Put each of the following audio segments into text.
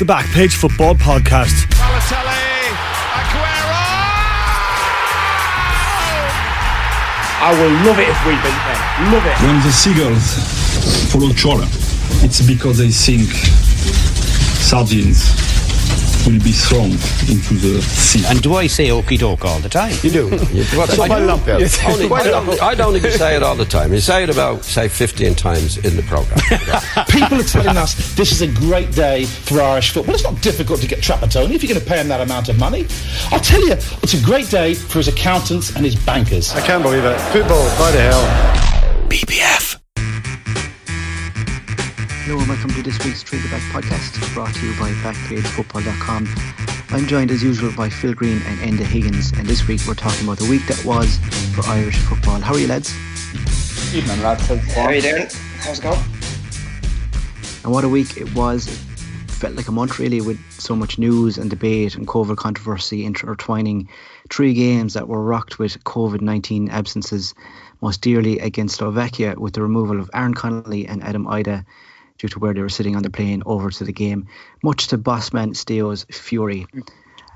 the Backpage Football Podcast. Balotelli, Aguero! I will love it if we beat them. Love it. When the seagulls follow trawler, it's because they think sardines will be thrown into the sea. And do I say okie doke all the time? You do. You, what, So I, quite a lot, only, Quite I, a lot. don't, I don't even say it all the time. You say it about, say, 15 times in the programme. People are telling us this is a great day for Irish football. It's not difficult to get Trapattoni if you're going to pay him that amount of money. I'll tell you, it's a great day for his accountants and his bankers. I can't believe it. Football, by the hell. BPF. Hello and welcome to this week's Trade the Back podcast brought to you by BackpageFootball.com. I'm joined as usual by Phil Greene and Enda Higgins and this week we're talking about the week that was for Irish football. How are you lads? Evening, lads. How are you doing? How's it going? And what a week it was. It felt like a month really with so much news and debate and COVID controversy intertwining three games that were rocked with COVID-19 absences most dearly against Slovakia with the removal of Aaron Connolly and Adam Idah due to where they were sitting on the plane over to the game, much to bossman Steo's fury.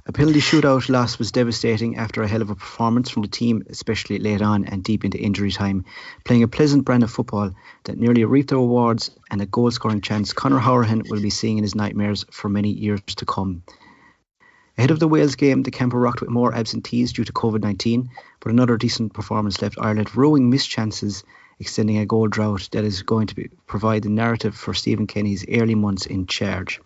A penalty shootout loss was devastating after a hell of a performance from the team, especially late on and deep into injury time, playing a pleasant brand of football that nearly reaped the rewards and a goal scoring chance Conor Hourihane will be seeing in his nightmares for many years to come. Ahead of the Wales game, the camp rocked with more absentees due to COVID 19, but another decent performance left Ireland rowing missed chances, extending a goal drought that is going to be, provide the narrative for Stephen Kenny's early months in charge.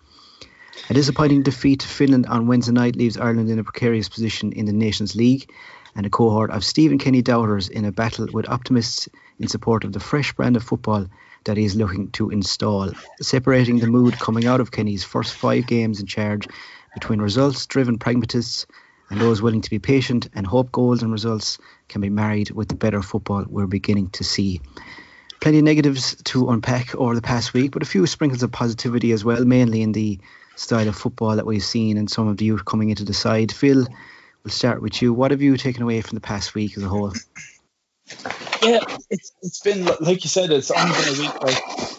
A disappointing defeat to Finland on Wednesday night leaves Ireland in a precarious position in the Nations League and a cohort of Stephen Kenny doubters in a battle with optimists in support of the fresh brand of football that he is looking to install, separating the mood coming out of Kenny's first five games in charge between results driven pragmatists and those willing to be patient and hope goals and results can be married with the better football we're beginning to see. Plenty of negatives to unpack over the past week, but a few sprinkles of positivity as well, mainly in the style of football that we've seen and some of the youth coming into the side. Phil, we'll start with you. What have you taken away from the past week as a whole? Yeah, it's it's been like you said. It's only been a week, like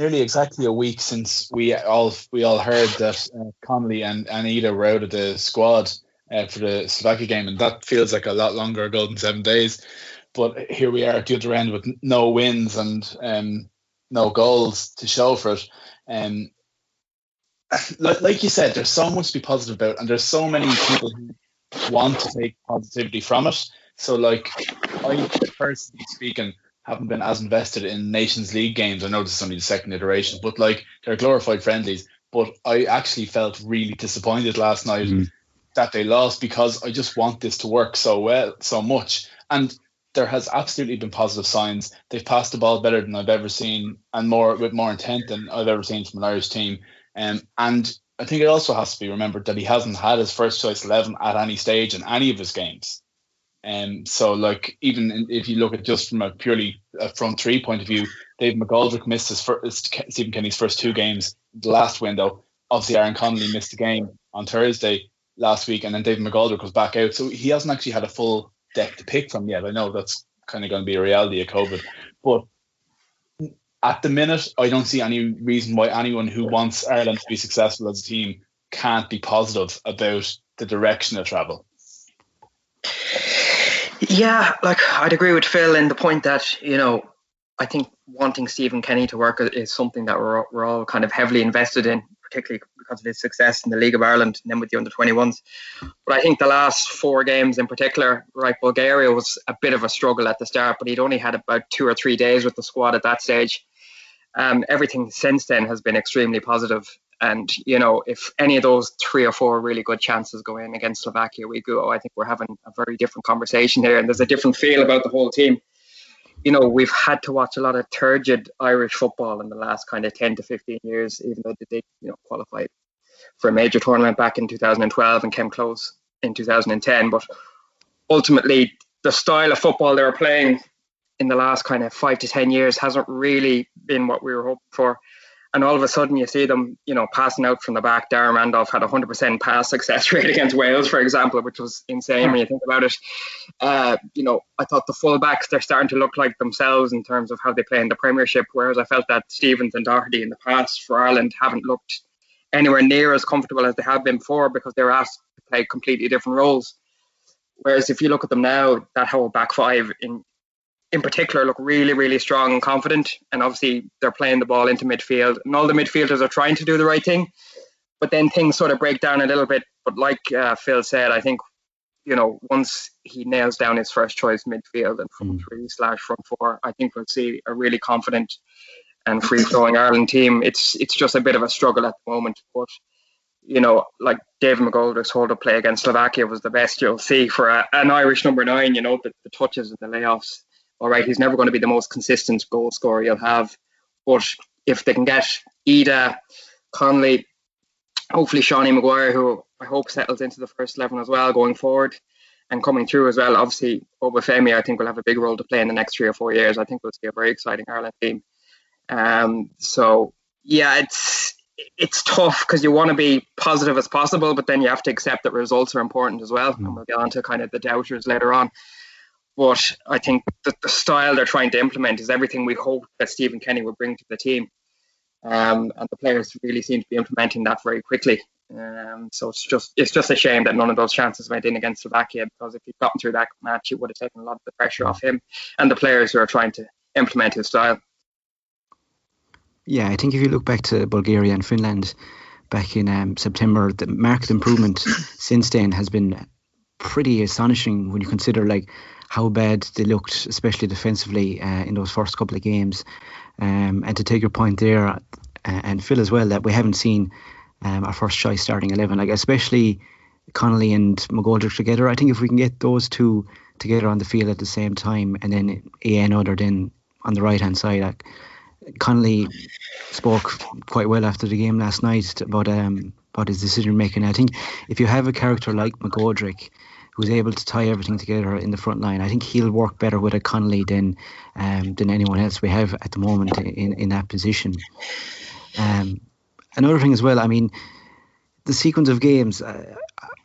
nearly exactly a week since we all we all heard that uh, Connolly and Idah were out of the squad uh, for the Slovakia game, and that feels like a lot longer ago than seven days. But here we are at the other end with no wins and um, no goals to show for it. Um, like, like you said, there's so much to be positive about, and there's so many people who want to take positivity from it. So, like, I personally speaking, haven't been as invested in Nations League games. I know this is only the second iteration, but like they're glorified friendlies. But I actually felt really disappointed last night that they lost because I just want this to work so well, so much. And there has absolutely been positive signs. They've passed the ball better than I've ever seen, and more with more intent than I've ever seen from an Irish team. Um, and I think it also has to be remembered that he hasn't had his first choice eleven at any stage in any of his games. Um, so like even if you look at just from a purely a front three point of view, Dave McGoldrick missed his first Stephen Kenny's first two games the last window. Obviously, Aaron Connolly missed a game on Thursday last week, and then David McGoldrick was back out, so he hasn't actually had a full deck to pick from yet. I know that's kind of going to be a reality of COVID, but at the minute, I don't see any reason why anyone who wants Ireland to be successful as a team can't be positive about the direction of travel. Yeah, like I'd agree with Phil in the point that you know I think wanting Stephen Kenny to work is something that we're we're all kind of heavily invested in, particularly because of his success in the League of Ireland and then with the under 21s. But I think the last four games in particular, right, Bulgaria was a bit of a struggle at the start, but he'd only had about two or three days with the squad at that stage. Um, everything since then has been extremely positive. And you know, if any of those three or four really good chances go in against Slovakia, we go. I think we're having a very different conversation here, and there's a different feel about the whole team. You know, we've had to watch a lot of turgid Irish football in the last kind of 10 to 15 years, even though they did, you know, qualify for a major tournament back in 2012 and came close in 2010. But ultimately, the style of football they were playing in the last kind of five to 10 years hasn't really been what we were hoping for. And all of a sudden, you see them, you know, passing out from the back. Darren Randolph had a 100% pass success rate against Wales, for example, which was insane when you think about it. Uh, you know, I thought the fullbacks, they're starting to look like themselves in terms of how they play in the Premiership, whereas I felt that Stevens and Doherty in the past for Ireland haven't looked anywhere near as comfortable as they have been before because they were asked to play completely different roles. Whereas if you look at them now, that whole back five in in particular look really, really strong and confident. And obviously they're playing the ball into midfield, and all the midfielders are trying to do the right thing. But then things sort of break down a little bit. But like uh, Phil said, I think you know once he nails down his first choice midfield and front mm. three slash front four, I think we'll see a really confident and free flowing Ireland team. It's it's just a bit of a struggle at the moment, but you know, like David McGoldrick's hold up play against Slovakia was the best you'll see for a, an Irish number nine. You know, the, the touches and the layoffs. All right, he's never going to be the most consistent goal scorer you'll have, but if they can get Idah, Connolly, hopefully Seanie Maguire, who I hope settles into the first eleven as well going forward, and coming through as well. Obviously, Obafemi, I think will have a big role to play in the next three or four years. I think we'll see a very exciting Ireland team. Um, so yeah, it's it's tough because you want to be positive as possible, but then you have to accept that results are important as well. And we'll get on to kind of the doubters later on. But I think that the style they're trying to implement is everything we hope that Stephen Kenny will bring to the team. Um, and the players really seem to be implementing that very quickly. Um, so it's just it's just a shame that none of those chances went in against Slovakia because if he'd gotten through that match, it would have taken a lot of the pressure off him and the players who are trying to implement his style. Yeah, I think if you look back to Bulgaria and Finland back in um, September, the marked improvement since then has been pretty astonishing when you consider like how bad they looked, especially defensively uh, in those first couple of games. Um, and to take your point there, uh, and Phil as well, that we haven't seen um, our first choice starting eleven, like especially Connolly and McGoldrick together. I think if we can get those two together on the field at the same time, and then Ian Other then on the right hand side, like, Connolly spoke quite well after the game last night about um, about his decision making. I think if you have a character like McGoldrick who's able to tie everything together in the front line, I think he'll work better with a Connolly than um, than anyone else we have at the moment in, in that position. Um, another thing as well, I mean, the sequence of games, uh,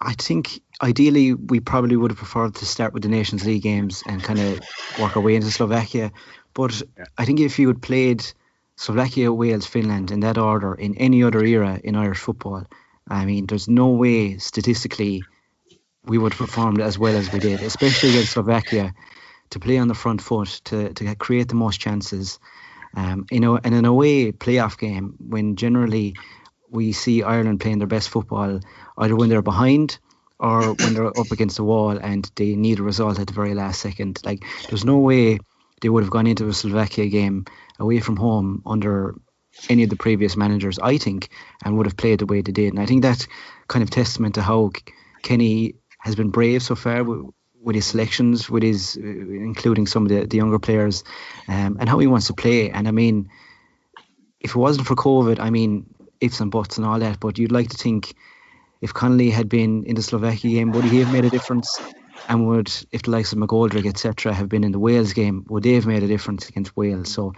I think ideally we probably would have preferred to start with the Nations League games and kind of work our way into Slovakia. But. I think if you had played Slovakia, Wales, Finland in that order in any other era in Irish football, I mean, there's no way statistically we would have performed as well as we did, especially against Slovakia, to play on the front foot, to, to create the most chances. Um, you know, and in a away playoff game, when generally we see Ireland playing their best football, either when they're behind or when they're up against the wall and they need a result at the very last second. Like, there's no way they would have gone into a Slovakia game away from home under any of the previous managers, I think, and would have played the way they did. And I think that's kind of testament to how Kenny has been brave so far with, with his selections, with his including some of the, the younger players, um, and how he wants to play. And I mean, if it wasn't for COVID, I mean, ifs and buts and all that, but you'd like to think if Connolly had been in the Slovakia game, would he have made a difference? And would, if the likes of McGoldrick, etc., have been in the Wales game, would they have made a difference against Wales? So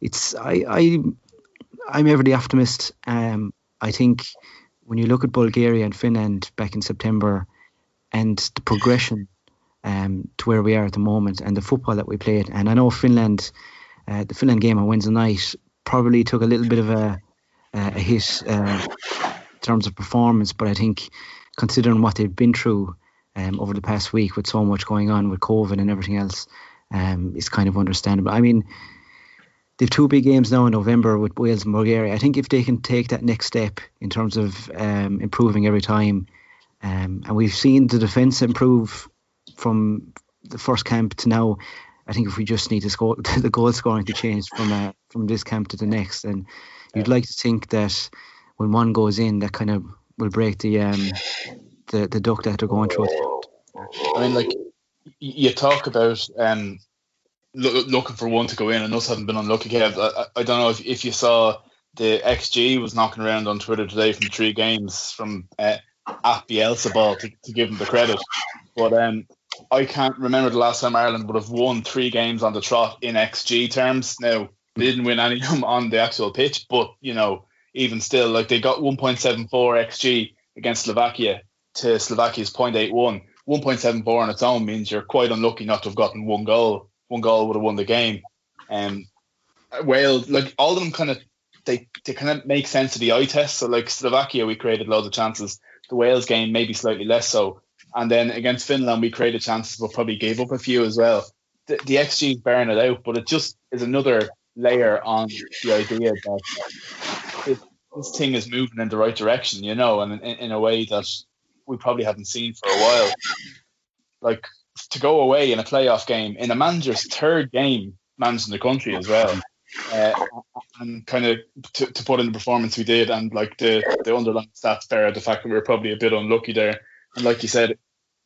it's I I I'm ever the optimist. Um, I think when you look at Bulgaria and Finland back in September, and the progression um, to where we are at the moment, and the football that we played, and I know Finland, uh, the Finland game on Wednesday night probably took a little bit of a a hit uh, in terms of performance, but I think considering what they've been through um, over the past week with so much going on with COVID and everything else, um, is kind of understandable. I mean, they've two big games now in November with Wales and Bulgaria. I think if they can take that next step in terms of um, improving every time, um, and we've seen the defence improve from the first camp to now. I think if we just need to score the goal scoring to change from uh, from this camp to the next, and you'd like to think that when one goes in, that kind of will break the um, the the duck that they're going through. I mean, like you talk about um, lo- looking for one to go in, and us haven't been unlucky. Kev. I, I don't know if, if you saw the XG was knocking around on Twitter today from three games from uh, at Bielsa ball to, to give him the credit, but um, I can't remember the last time Ireland would have won three games on the trot in XG terms. Now they didn't win any of them on the actual pitch, but you know, even still, like they got 1.74 XG against Slovakia to Slovakia's 0.81. 1.74 on its own means you're quite unlucky not to have gotten one goal. One goal would have won the game. Um, Wales, like all of them, kind of they they kind of make sense of the eye test. So like Slovakia, we created loads of chances. The Wales game maybe slightly less so, and then against Finland, we created chances but probably gave up a few as well. The, the XG is bearing it out, but it just is another layer on the idea that it, this thing is moving in the right direction, you know, and in, in a way that we probably haven't seen for a while. Like to go away in a playoff game in a manager's third game managing the country as well. Uh, and kind of to, to put in the performance we did and like the, the underlying stats there, the fact that we were probably a bit unlucky there. And like you said,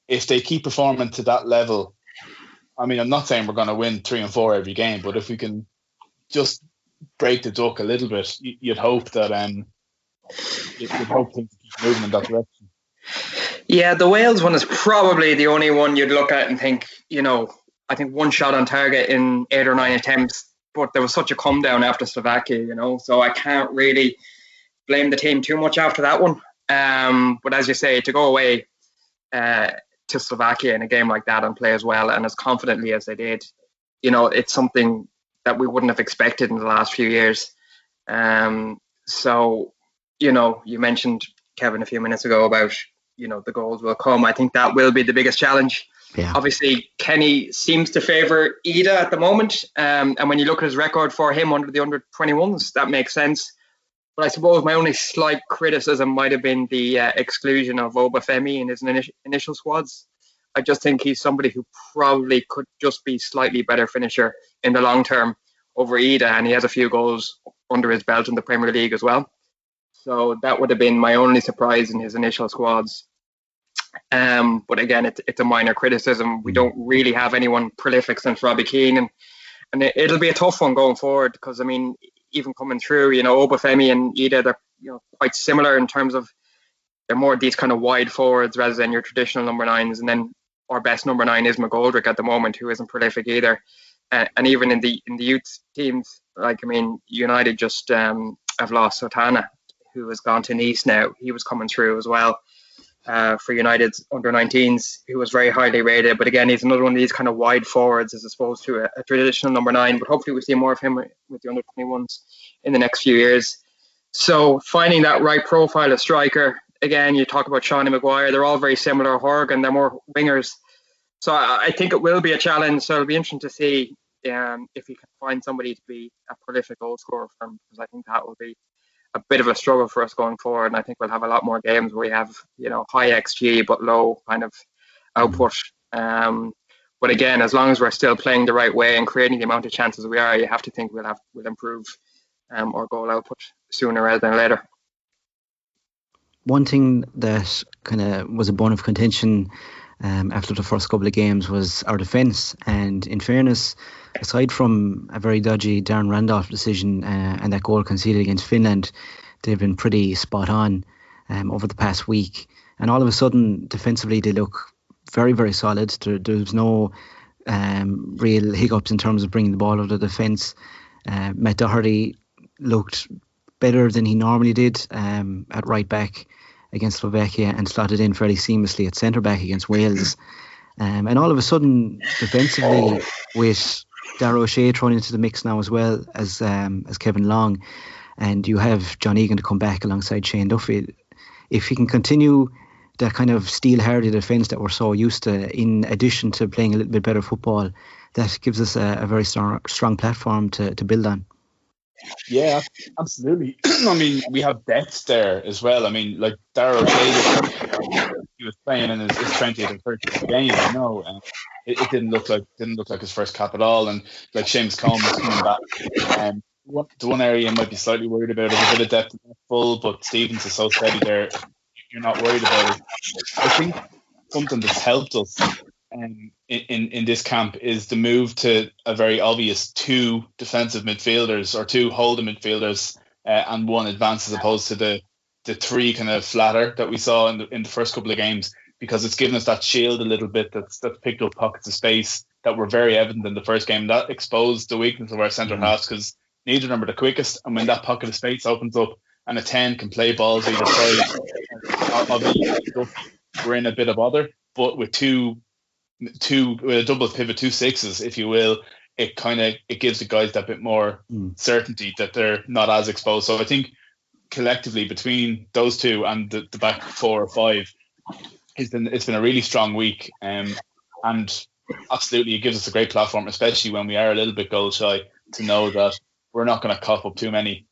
if they keep performing to that level, I mean, I'm not saying we're going to win three and four every game, but if we can just break the duck a little bit, you'd hope that um, you'd hope things keep moving in that direction. Yeah, the Wales one is probably the only one you'd look at and think, you know, I think one shot on target in eight or nine attempts, but there was such a come down after Slovakia, you know, so I can't really blame the team too much after that one. Um, but as you say, to go away uh, to Slovakia in a game like that and play as well and as confidently as they did, you know, it's something that we wouldn't have expected in the last few years. Um, so, you know, you mentioned Kevin a few minutes ago about you know the goals will come. I think that will be the biggest challenge. Yeah. Obviously, Kenny seems to favour Idah at the moment, um, and when you look at his record for him under the under 21s, that makes sense. But I suppose my only slight criticism might have been the uh, exclusion of Obafemi in his initial, initial squads. I just think he's somebody who probably could just be slightly better finisher in the long term over Idah, and he has a few goals under his belt in the Premier League as well. So that would have been my only surprise in his initial squads. Um, but again, it's, it's a minor criticism. We don't really have anyone prolific since Robbie Keane, and and it, will be a tough one going forward because I mean, even coming through, you know, Obafemi and Idah, they're you know quite similar in terms of they're more these kind of wide forwards rather than your traditional number nines. And then our best number nine is McGoldrick at the moment, who isn't prolific either. Uh, and even in the in the youth teams, like I mean, United just um, have lost Sotana who has gone to Nice now. He was coming through as well uh, for United's under 19s, who was very highly rated. But again, he's another one of these kind of wide forwards as opposed to a, a traditional number nine. But hopefully, we see more of him with the under 21s in the next few years. So finding that right profile of striker. Again, you talk about Sean Maguire. They're all very similar. Horgan, they're more wingers. So I, I think it will be a challenge. So it'll be interesting to see um, if he can find somebody to be a prolific goal scorer for him, because I think that will be a bit of a struggle for us going forward. And I think we'll have a lot more games where we have, you know, high XG but low kind of output. Um, but again, as long as we're still playing the right way and creating the amount of chances we are, you have to think we'll have we'll improve um, our goal output sooner rather than later. One thing that kind of was a bone of contention um, after the first couple of games was our defence. And in fairness, aside from a very dodgy Darren Randolph decision uh, and that goal conceded against Finland, they've been pretty spot on um, over the past week. And all of a sudden, defensively, they look very, very solid. There, there's no um, real hiccups in terms of bringing the ball out of defence. Uh, Matt Doherty looked better than he normally did um, at right back against Slovakia and slotted in fairly seamlessly at centre back against Wales. Um, and all of a sudden, defensively, with Dara O'Shea thrown into the mix now as well as um, as Kevin Long, and you have John Egan to come back alongside Shane Duffy. If he can continue that kind of steel-hearted defence that we're so used to, in addition to playing a little bit better football, that gives us a, a very strong, strong platform to, to build on. Yeah, absolutely. I mean, we have depth there as well. I mean, like Daryl he was playing in his, his 20th and 30th game, you know, and it, it, didn't look like didn't look like his first cap at all. And like James Coleman coming back. Um, the one area you might be slightly worried about is a bit of depth in full, but Stevens is so steady there, you're not worried about it. I think something that's helped us um, in in this camp is the move to a very obvious two defensive midfielders or two holding midfielders uh, and one advance as opposed to the the three kind of flatter that we saw in the in the first couple of games because it's given us that shield a little bit that's that's picked up pockets of space that were very evident in the first game that exposed the weakness of our centre mm-hmm. halves because neither of them are the quickest and when that pocket of space opens up and a 10 can play balls either side we're in a bit of bother but with two two with a double pivot two sixes if you will it kind of it gives the guys that bit more Mm. certainty that they're not as exposed. So I think collectively between those two and the, the back four or five, it's been it's been a really strong week. Um, and absolutely, it gives us a great platform, especially when we are a little bit goal shy, to know that we're not going to cough up too many.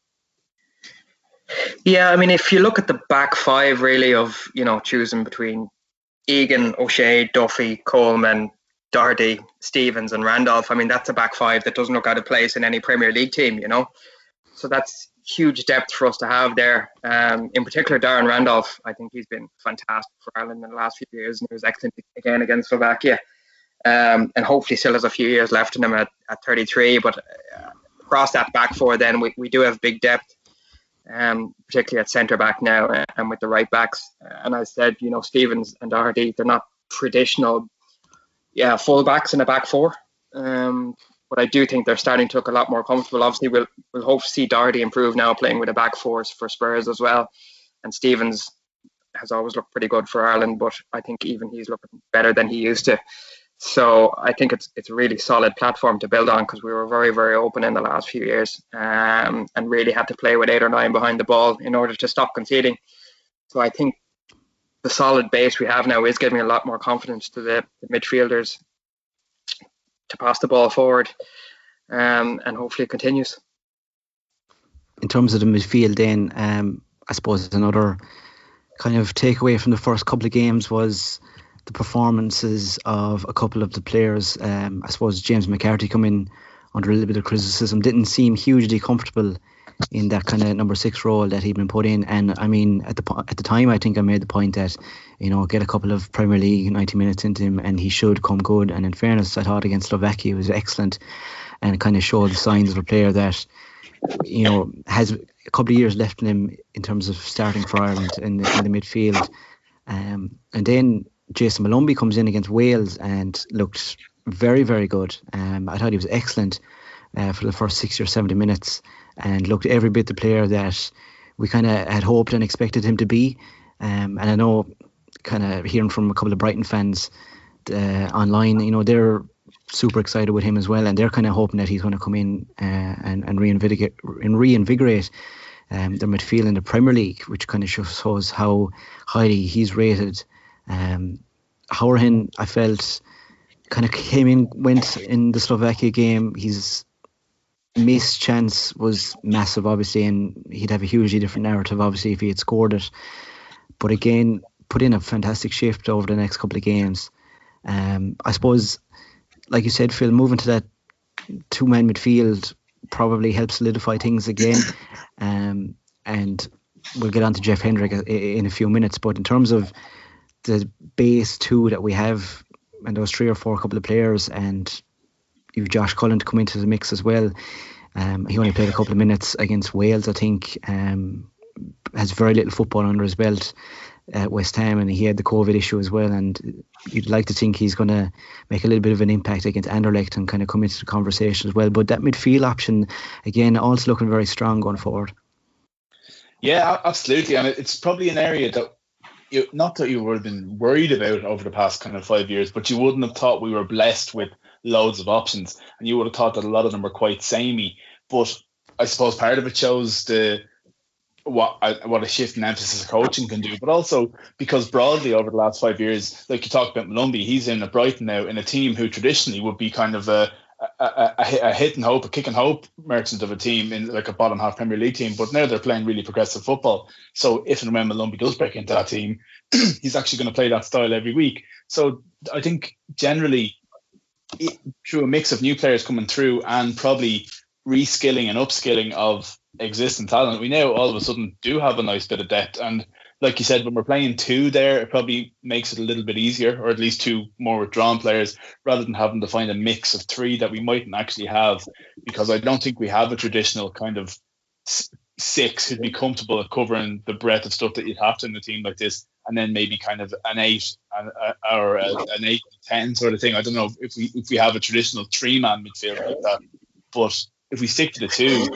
Yeah, I mean, if you look at the back five, really, of you know choosing between Egan, O'Shea, Duffy, Coleman, Doherty, Stevens, and Randolph, I mean, that's a back five that doesn't look out of place in any Premier League team, you know. So that's huge depth for us to have there. Um, in particular, Darren Randolph, I think he's been fantastic for Ireland in the last few years, and he was excellent again against Slovakia. Um, and hopefully still has a few years left in him at, at 33. But uh, across that back four, then we, we do have big depth um, particularly at centre back now uh, and with the right backs. And I said, you know, Stevens and Doherty, they're not traditional, yeah, full backs in a back four. Um, but I do think they're starting to look a lot more comfortable. Obviously, we'll we'll hope to see Doherty improve now, playing with a back four for Spurs as well. And Stevens has always looked pretty good for Ireland, but I think even he's looking better than he used to. So I think it's it's a really solid platform to build on because we were very very open in the last few years um, and really had to play with eight or nine behind the ball in order to stop conceding. So I think the solid base we have now is giving a lot more confidence to the, the midfielders to pass the ball forward, um, and hopefully it continues. In terms of the midfield, then um, I suppose another kind of takeaway from the first couple of games was the performances of a couple of the players. Um, I suppose James McCarthy come in under a little bit of criticism, didn't seem hugely comfortable in that kind of number six role that he'd been put in. And I mean, at the at the time, I think I made the point that you know get a couple of Premier League ninety minutes into him, and he should come good. And in fairness, I thought against Slovakia he was excellent, and kind of showed the signs of a player that you know has a couple of years left in him in terms of starting for Ireland in the, in the midfield. Um, and then Jason Molumby comes in against Wales and looked very, very good. Um, I thought he was excellent uh, for the first 60 or 70 minutes and looked every bit the player that we kind of had hoped and expected him to be. Um, and I know, kind of hearing from a couple of Brighton fans uh, online, you know, they're super excited with him as well, and they're kind of hoping that he's going to come in uh, and and reinvigorate, and reinvigorate um, their midfield in the Premier League, which kind of shows how highly he's rated. Um, Hourihane, I felt, kind of came in, went in the Slovakia game. His missed chance was massive, obviously, and he'd have a hugely different narrative, obviously, if he had scored it. But again, put in a fantastic shift over the next couple of games. Um, I suppose, like you said, Phil, moving to that two-man midfield probably helps solidify things again. Um, and we'll get on to Jeff Hendrick in a few minutes. But in terms of the base two that we have, and those three or four couple of players, and you've Josh Cullen to come into the mix as well. Um, he only played a couple of minutes against Wales, I think. Um, has very little football under his belt at West Ham, and he had the COVID issue as well. And you'd like to think he's going to make a little bit of an impact against Anderlecht and kind of come into the conversation as well. But that midfield option, again, also looking very strong going forward. Yeah, absolutely, and it's probably an area that you, not that you would have been worried about over the past kind of five years, but you wouldn't have thought we were blessed with loads of options, and you would have thought that a lot of them were quite samey. But I suppose part of it shows the what uh, what a shift in emphasis of coaching can do, but also because broadly over the last five years, like you talked about Molumby, he's in a Brighton now in a team who traditionally would be kind of a a, a, a, hit and hope, a kick and hope merchant of a team in like a bottom half Premier League team, but now they're playing really progressive football. So if and when Molumby does break into that team, he's actually going to play that style every week. So I think generally, it, through a mix of new players coming through and probably reskilling and upskilling of existing talent, we now all of a sudden do have a nice bit of depth. And like you said, when we're playing two there, it probably makes it a little bit easier, or at least two more withdrawn players, rather than having to find a mix of three that we mightn't actually have, because I don't think we have a traditional kind of six who'd be comfortable at covering the breadth of stuff that you'd have to in a team like this, and then maybe kind of an eight or an eight ten sort of thing. I don't know if we if we have a traditional three man midfield like that, but if we stick to the two,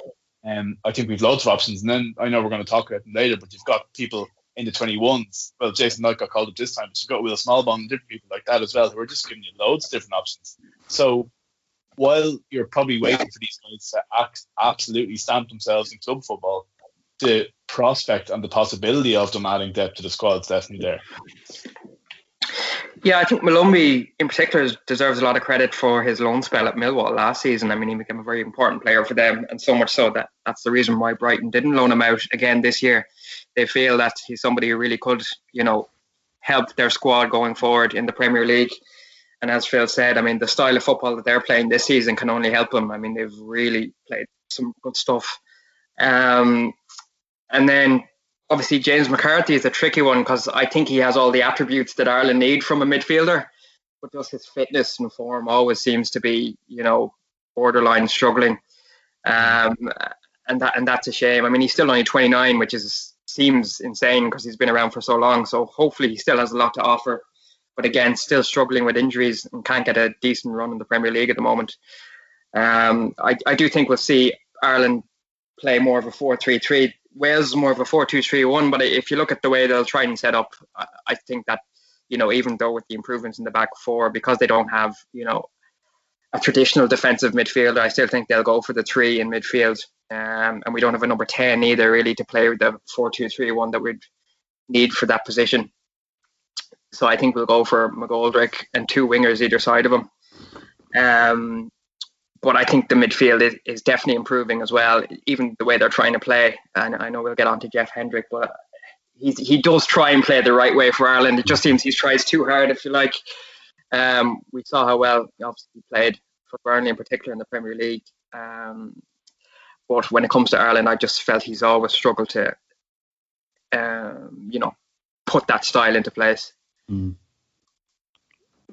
um, I think we've loads of options. And then I know we're going to talk about them later, but you've got people in the 21s. Well, Jason Knight got called up this time, but you've got Will Smallbone and different people like that as well who are just giving you loads of different options. So while you're probably waiting for these guys to absolutely stamp themselves in club football, the prospect and the possibility of them adding depth to the squad is definitely there. Yeah, I think Molumby in particular deserves a lot of credit for his loan spell at Millwall last season. I mean, he became a very important player for them, and so much so that that's the reason why Brighton didn't loan him out again this year. They feel that he's somebody who really could, you know, help their squad going forward in the Premier League. And as Phil said, I mean, the style of football that they're playing this season can only help them. I mean, they've really played some good stuff. Um, and then obviously James McCarthy is a tricky one because I think he has all the attributes that Ireland need from a midfielder, but just his fitness and form always seems to be, you know, borderline struggling. Um, and that and that's a shame. I mean, he's still only 29, which is seems insane because he's been around for so long. So hopefully he still has a lot to offer. But again, still struggling with injuries and can't get a decent run in the Premier League at the moment. Um, I, I do think we'll see Ireland play more of a 4-3-3 Wales more of a 4-2-3-1, but if you look at the way they'll try and set up, I think that you know even though with the improvements in the back four, because they don't have you know a traditional defensive midfielder, I still think they'll go for the three in midfield, um, and we don't have a number 10 either really to play with the 4-2-3-1 that we'd need for that position. So I think we'll go for McGoldrick and two wingers either side of him. Um, but I think the midfield is, is definitely improving as well, even the way they're trying to play. And I know we'll get on to Jeff Hendrick, but he's, he does try and play the right way for Ireland. It just seems he tries too hard, if you like. Um, we saw how well he obviously played for Burnley in particular in the Premier League. Um, but when it comes to Ireland, I just felt he's always struggled to, um, you know, put that style into place. Mm.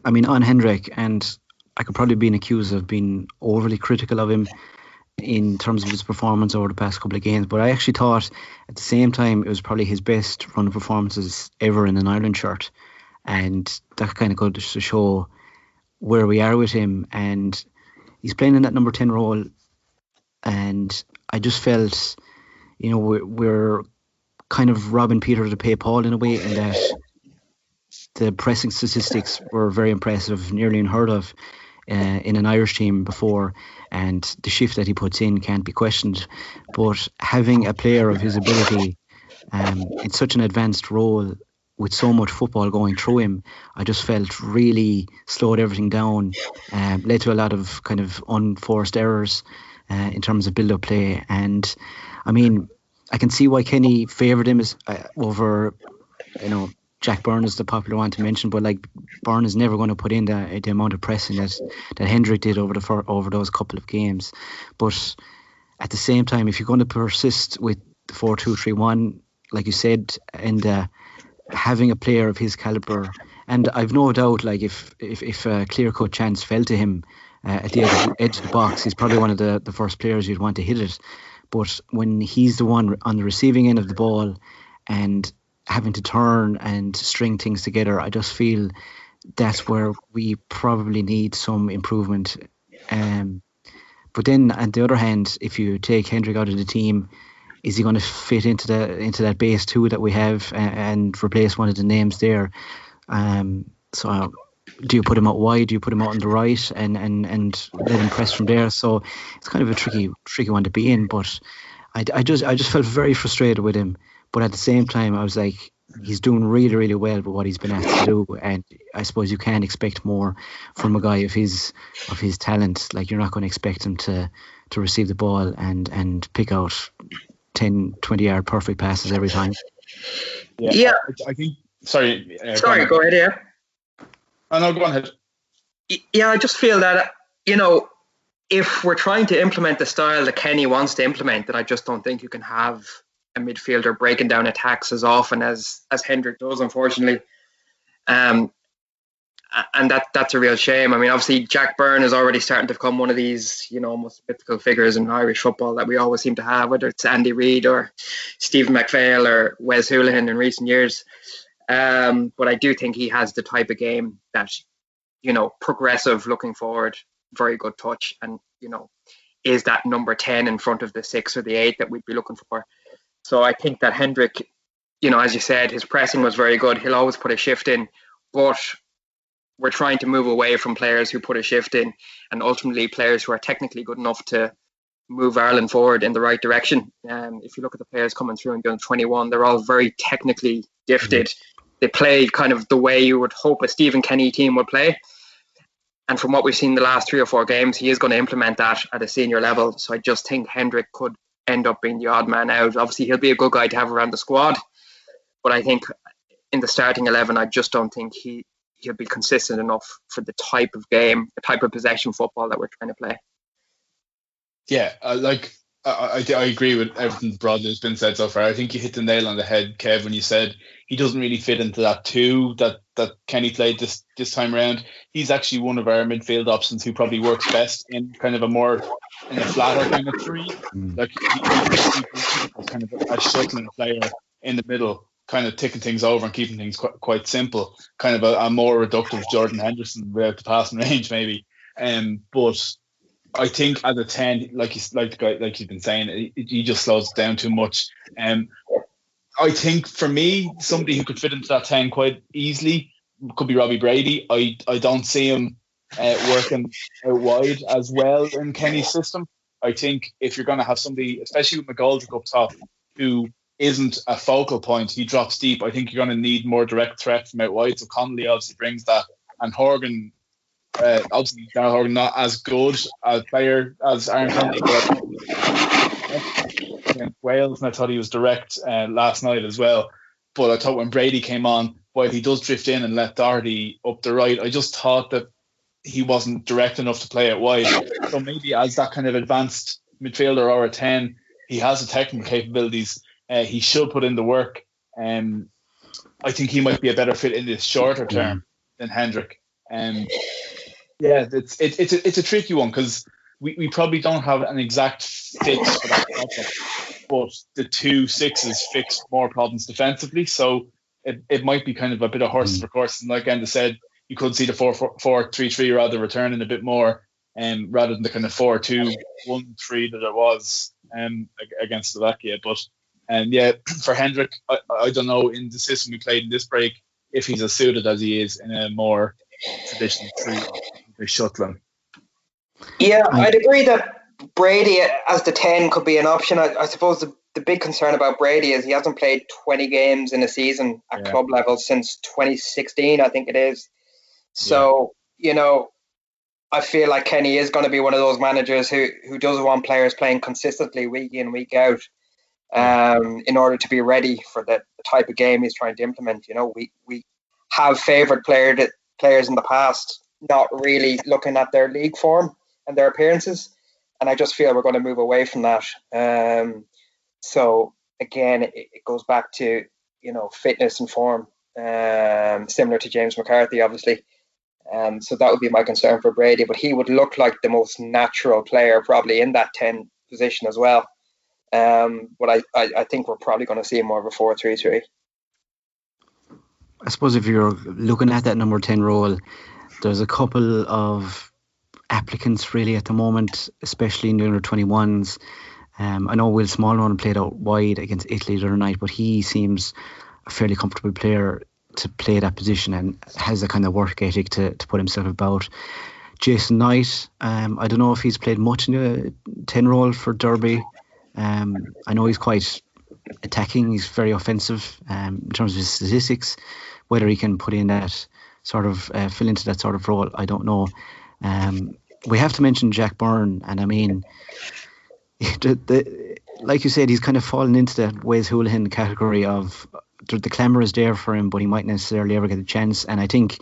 I mean, on Hendrick, and I could probably be accused of being overly critical of him in terms of his performance over the past couple of games. But I actually thought at the same time it was probably his best run of performances ever in an Ireland shirt. And that kind of goes to show where we are with him. And he's playing in that number 10 role. And I just felt, you know, we're, we're kind of robbing Peter to pay Paul in a way, in that the pressing statistics were very impressive, nearly unheard of uh, in an Irish team before, and the shift that he puts in can't be questioned. But having a player of his ability um, in such an advanced role with so much football going through him, I just felt really slowed everything down, um, led to a lot of kind of unforced errors uh, in terms of build-up play. And I mean, I can see why Kenny favoured him as, uh, over, you know, Jack Byrne is the popular one to mention, but like Byrne is never going to put in the, the amount of pressing that that Hendrick did over the over those couple of games. But at the same time, if you're going to persist with the four two three one, like you said, and having a player of his caliber, and I've no doubt, like if if if a clear cut chance fell to him uh, at the edge, edge of the box, he's probably one of the the first players you'd want to hit it. But when he's the one on the receiving end of the ball, and having to turn and string things together, I just feel that's where we probably need some improvement. Um, but then, on the other hand, if you take Hendrick out of the team, is he going to fit into the into that base two that we have and, and replace one of the names there? Um, so, do you put him out wide? Do you put him out on the right and and and let him press from there? So it's kind of a tricky tricky one to be in. But I, I just I just felt very frustrated with him. But at the same time, I was like, he's doing really, really well with what he's been asked to do, and I suppose you can't expect more from a guy of his of his talent. Like you're not going to expect him to to receive the ball and and pick out 10, 20 yard perfect passes every time. Yeah, yeah. I, I think. Sorry. Uh, sorry, go, go ahead. Yeah. Oh no, go ahead. Yeah, I just feel that you know if we're trying to implement the style that Kenny wants to implement, then I just don't think you can have a midfielder breaking down attacks as often as as Hendrick does, unfortunately. Um, and that that's a real shame. I mean, obviously Jack Byrne is already starting to become one of these, you know, almost mythical figures in Irish football that we always seem to have, whether it's Andy Reid or Stephen McPhail or Wes Hoolahan in recent years. Um, but I do think he has the type of game that, you know, progressive, looking forward, very good touch, and you know, is that number ten in front of the six or the eight that we'd be looking for. So I think that Hendrick, you know, as you said, his pressing was very good. He'll always put a shift in, but we're trying to move away from players who put a shift in and ultimately players who are technically good enough to move Ireland forward in the right direction. Um, if you look at the players coming through in the 21, they're all very technically gifted. Mm-hmm. They play kind of the way you would hope a Stephen Kenny team would play. And from what we've seen the last three or four games, he is going to implement that at a senior level. So I just think Hendrick could end up being the odd man out. Obviously, he'll be a good guy to have around the squad. But I think in the starting 11, I just don't think he, he'll be consistent enough for the type of game, the type of possession football that we're trying to play. Yeah, uh, like I, I, I, agree with everything broadly has been said so far. I think you hit the nail on the head, Kev, when you said he doesn't really fit into that two that that Kenny played this this time around. He's actually one of our midfield options who probably works best in kind of a more in a flatter kind of three. Mm. Like he, he, kind of a shuttling player in the middle, kind of ticking things over and keeping things quite, quite simple. Kind of a, a more reductive Jordan Henderson without the passing range, maybe. Um, but I think as a ten, like you like like you've been saying, he just slows down too much. Um, I think for me, somebody who could fit into that ten quite easily could be Robbie Brady. I I don't see him uh, working out wide as well in Kenny's system. I think if you're going to have somebody, especially with McGoldrick up top, who isn't a focal point, he drops deep. I think you're going to need more direct threat from out wide. So Connolly obviously brings that, and Horgan uh, obviously, Daryl Horgan not as good a player as Aaron Connolly, but Wales, and I thought he was direct uh, last night as well. But I thought when Brady came on, while he does drift in and let Doherty up the right, I just thought that he wasn't direct enough to play it wide. So maybe as that kind of advanced midfielder or a 10, he has the technical capabilities. Uh, he should put in the work. Um, I think he might be a better fit in the shorter term than Hendrick. Um, yeah, it's it, it's a, it's a tricky one because we, we probably don't have an exact fix for that but the two sixes fix more problems defensively. So it, it might be kind of a bit of horses mm. for course. And like Enda said, you could see the four four four three three rather returning a bit more, um, rather than the kind of four two one three that it was um against Slovakia. But and yeah, for Hendrick, I, I don't know in the system we played in this break if he's as suited as he is in a more traditional three they shuttling. Yeah, I'd agree that Brady as the 10 could be an option. I, I, suppose the, the big concern about Brady is he hasn't played 20 games in a season at yeah. club level since 2016, I think it is. So, yeah. you know, I feel like Kenny is going to be one of those managers who, who does want players playing consistently week in, week out um, in order to be ready for the, type of game he's trying to implement. You know, we, we have favoured player players in the past not really looking at their league form and their appearances. And I just feel we're going to move away from that. Um, so again, it, it, goes back to you know fitness and form, um, similar to James McCarthy, obviously. Um, so that would be my concern for Brady, but he would look like the most natural player probably in that ten position as well. Um, but I, I, I think we're probably going to see more of a four-three-three. I suppose if you're looking at that number ten role, there's a couple of applicants really at the moment, especially in the under 21s. Um, I know Will Smallbone played out wide against Italy the other night, but he seems a fairly comfortable player to play that position and has a kind of work ethic to, to put himself about. Jason Knight, um, I don't know if he's played much in the 10 role for Derby. Um, I know he's quite attacking, he's very offensive um, in terms of his statistics. Whether he can put in that sort of uh, fill into that sort of role. I don't know. Um, we have to mention Jack Byrne, and I mean, the, the, like you said, he's kind of fallen into the Wes Hoolahan category of the, the clamour is there for him, but he might necessarily ever get a chance. And I think,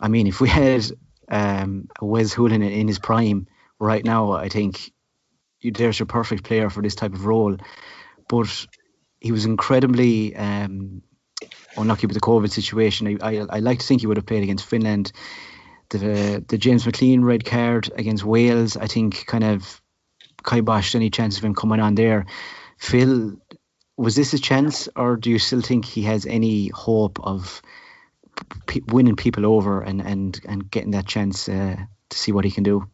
I mean, if we had um, Wes Hoolahan in, his prime right now, I think there's your perfect player for this type of role. But he was incredibly um, unlucky with the COVID situation. I, I, I like to think he would have played against Finland. The the James McClean red card against Wales, I think, kind of kiboshed any chance of him coming on there. Phil, was this a chance, or do you still think he has any hope of p- winning people over and, and, and getting that chance uh, to see what he can do?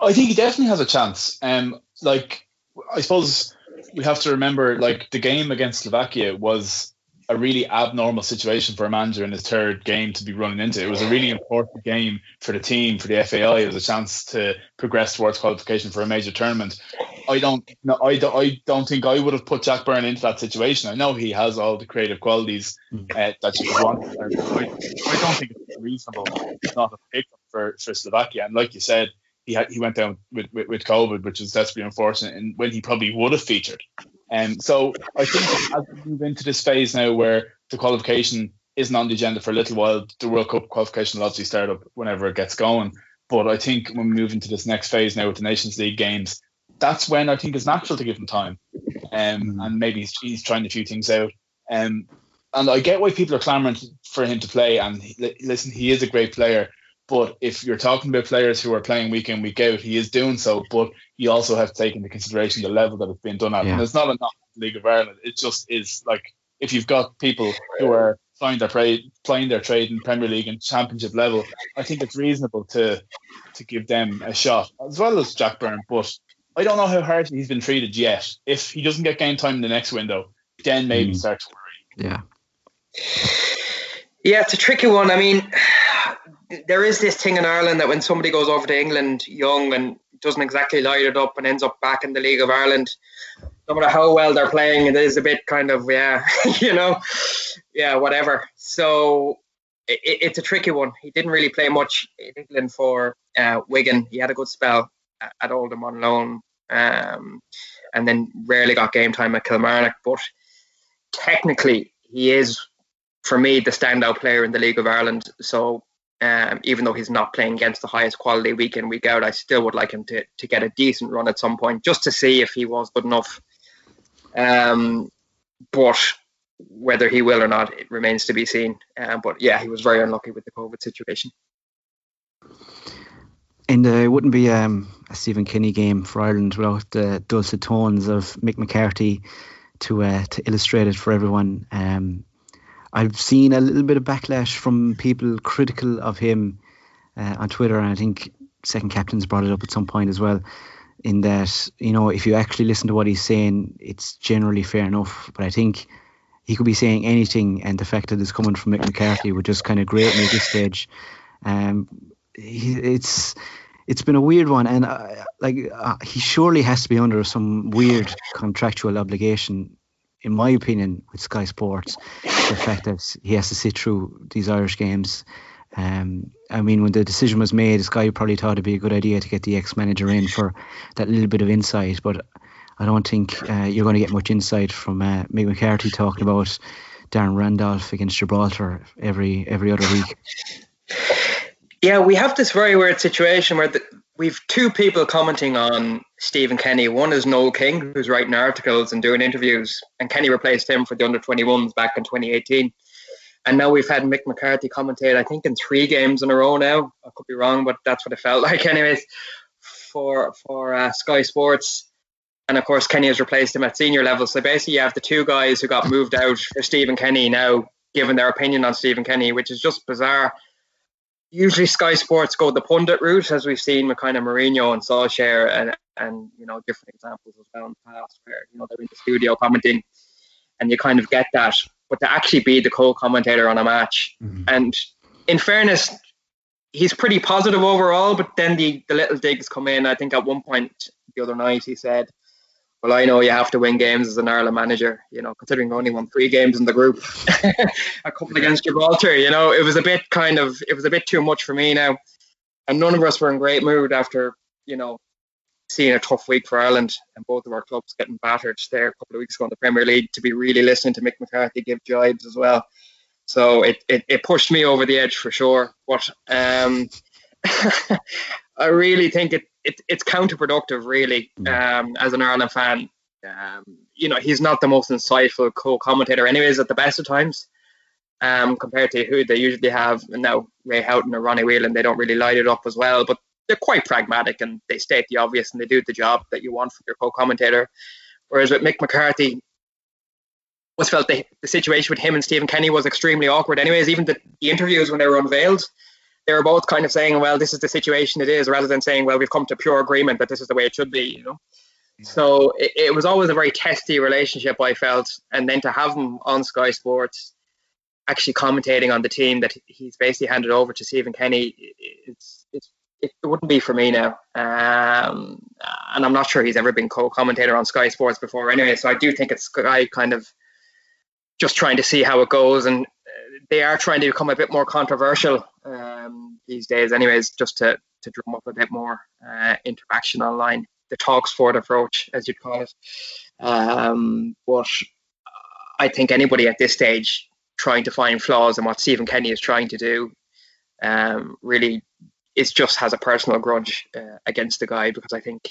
I think he definitely has a chance. Um, like I suppose we have to remember, like the game against Slovakia was a really abnormal situation for a manager in his third game to be running into. It was a really important game for the team, for the FAI. It was a chance to progress towards qualification for a major tournament. I don't, no, I don't, I don't think I would have put Jack Byrne into that situation. I know he has all the creative qualities hmm. uh, that you want. I, I don't think it's reasonable not to pick for for Slovakia. And like you said, he had, he went down with, with, with COVID, which is desperately unfortunate, and when he probably would have featured. And um, so I think as we move into this phase now where the qualification isn't on the agenda for a little while, the World Cup qualification will obviously start up whenever it gets going. But I think when we move into this next phase now with the Nations League games, that's when I think it's natural to give him time. Um, mm. and maybe he's, he's, trying a few things out. Um, and I get why people are clamoring for him to play. And he, listen, he is a great player. But if you're talking about players who are playing week in, week out, he is doing so. But you also have to take into consideration the level that it's been done at. Yeah. And it's not a enough League of Ireland. It just is like if you've got people who are playing their trade, playing their trade in Premier League and Championship level, I think it's reasonable to to give them a shot as well as Jack Byrne. But I don't know how hard he's been treated yet. If he doesn't get game time in the next window, then maybe mm. start to worry. Yeah. Yeah, it's a tricky one. I mean, there is this thing in Ireland that when somebody goes over to England young and doesn't exactly light it up and ends up back in the League of Ireland, no matter how well they're playing, it is a bit kind of yeah, you know, yeah, whatever. So it, it's a tricky one. He didn't really play much in England for uh, Wigan. He had a good spell at Oldham on loan, um, and then rarely got game time at Kilmarnock. But technically, he is for me the standout player in the League of Ireland. So um, even though he's not playing against the highest quality week in week out, I still would like him to to get a decent run at some point, just to see if he was good enough. Um, but whether he will or not, it remains to be seen. Um, but yeah, he was very unlucky with the COVID situation. And uh, it wouldn't be um, a Stephen Kenny game for Ireland without the dulcet tones of Mick McCarthy to uh, to illustrate it for everyone. Um, I've seen a little bit of backlash from people critical of him uh, on Twitter, and I think second captains brought it up at some point as well. In that, you know, if you actually listen to what he's saying, it's generally fair enough. But I think he could be saying anything, and the fact that it's coming from Mick McCarthy would just kind of grate me at this stage. Um, he, it's it's been a weird one, and uh, like uh, he surely has to be under some weird contractual obligation in my opinion, with Sky Sports, the fact that he has to sit through these Irish games. Um, I mean, when the decision was made, Sky probably thought it'd be a good idea to get the ex-manager in for that little bit of insight. But I don't think uh, you're going to get much insight from uh, Mick McCarthy talking about Darren Randolph against Gibraltar every every other week. Yeah, we have this very weird situation where the, we've two people commenting on Stephen Kenny. One is Noel King, who's writing articles and doing interviews, and Kenny replaced him for the under 21s back in 2018. And now we've had Mick McCarthy commentate, I think, in three games in a row now. I could be wrong, but that's what it felt like, anyways, for for uh, Sky Sports. And of course, Kenny has replaced him at senior level. So basically, you have the two guys who got moved out for Stephen Kenny now giving their opinion on Stephen Kenny, which is just bizarre usually Sky Sports go the pundit route, as we've seen with kind of Mourinho and Solskjaer, and and you know different examples as well in the past where you know they're in the studio commenting, and you kind of get that. But to actually be the co-commentator on a match, mm-hmm. and in fairness, he's pretty positive overall. But then the the little digs come in. I think at one point the other night he said well, I know you have to win games as an Ireland manager, you know, considering we only won three games in the group, a couple against Gibraltar, you know, it was a bit kind of, it was a bit too much for me now. And none of us were in great mood after, you know, seeing a tough week for Ireland and both of our clubs getting battered there a couple of weeks ago in the Premier League to be really listening to Mick McCarthy give jibes as well. So it, it, it pushed me over the edge for sure. But um, I really think it, it it's counterproductive, really, mm. um, as an Ireland fan. Um, you know, he's not the most insightful co-commentator, anyways, at the best of times. Um, compared to who they usually have and now Ray Houghton or Ronnie Whelan, they don't really light it up as well. But they're quite pragmatic and they state the obvious and they do the job that you want from your co-commentator. Whereas with Mick McCarthy, was felt the, the situation with him and Stephen Kenny was extremely awkward. Anyways, even the, the interviews when they were unveiled, they were both kind of saying, well, this is the situation it is, rather than saying, well, we've come to pure agreement that this is the way it should be, you know. Mm-hmm. So it, it, was always a very testy relationship, I felt. And then to have him on Sky Sports, actually commentating on the team that he's basically handed over to Stephen Kenny, it's, it wouldn't be for me now. Um, and I'm not sure he's ever been co-commentator on Sky Sports before anyway. So I do think it's Sky kind of just trying to see how it goes. And uh, they are trying to become a bit more controversial um, these days anyways, just to, to drum up a bit more uh, interaction online the talk sport approach, as you'd call it. Um, but I think anybody at this stage trying to find flaws in what Stephen Kenny is trying to do um, really is just has a personal grudge uh, against the guy because I think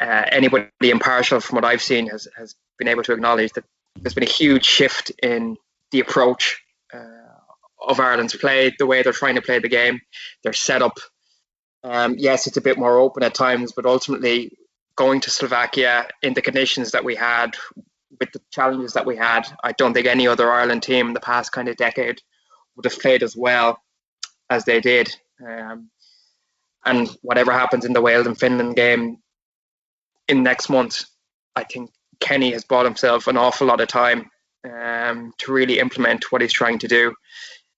uh, anybody impartial from what I've seen has, has been able to acknowledge that there's been a huge shift in the approach uh, of Ireland's play, the way they're trying to play the game, their setup, um, yes, it's a bit more open at times, but ultimately going to Slovakia in the conditions that we had, with the challenges that we had, I don't think any other Ireland team in the past kind of decade would have played as well as they did. Um, and whatever happens in the Wales and Finland game in next month, I think Kenny has bought himself an awful lot of time um, to really implement what he's trying to do.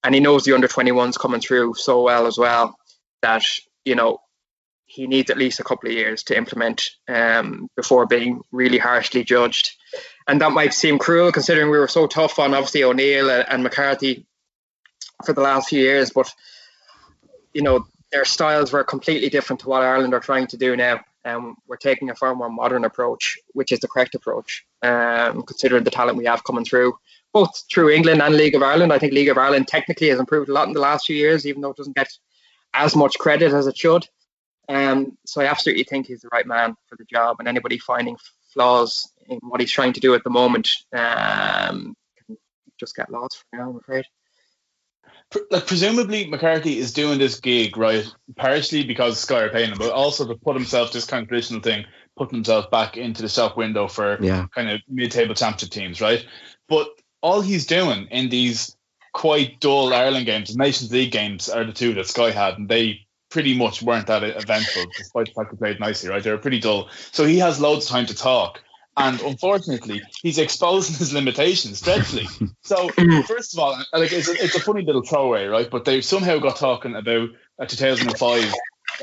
And he knows the under 21s coming through so well as well that you know, he needs at least a couple of years to implement um, before being really harshly judged. And that might seem cruel considering we were so tough on obviously O'Neill and McCarthy for the last few years, but you know their styles were completely different to what Ireland are trying to do now. Um, we're taking a far more modern approach, which is the correct approach, um, considering the talent we have coming through, both through England and League of Ireland. I think League of Ireland technically has improved a lot in the last few years, even though it doesn't get as much credit as it should. Um, so I absolutely think he's the right man for the job, and anybody finding flaws in what he's trying to do at the moment um, can just get lost for now. I'm afraid. Like presumably McCarthy is doing this gig right, partially because Sky are paying him, but also to put himself this kind of traditional thing, putting himself back into the shop window for yeah. kind of mid-table championship teams, right? But all he's doing in these quite dull Ireland games. The Nations League games are the two that Sky had, and they pretty much weren't that eventful, despite the fact they played nicely, right? They were pretty dull. So he has loads of time to talk. And unfortunately, he's exposing his limitations dreadfully. So, first of all, like it's a, it's a funny little throwaway, right? But they somehow got talking about a 2005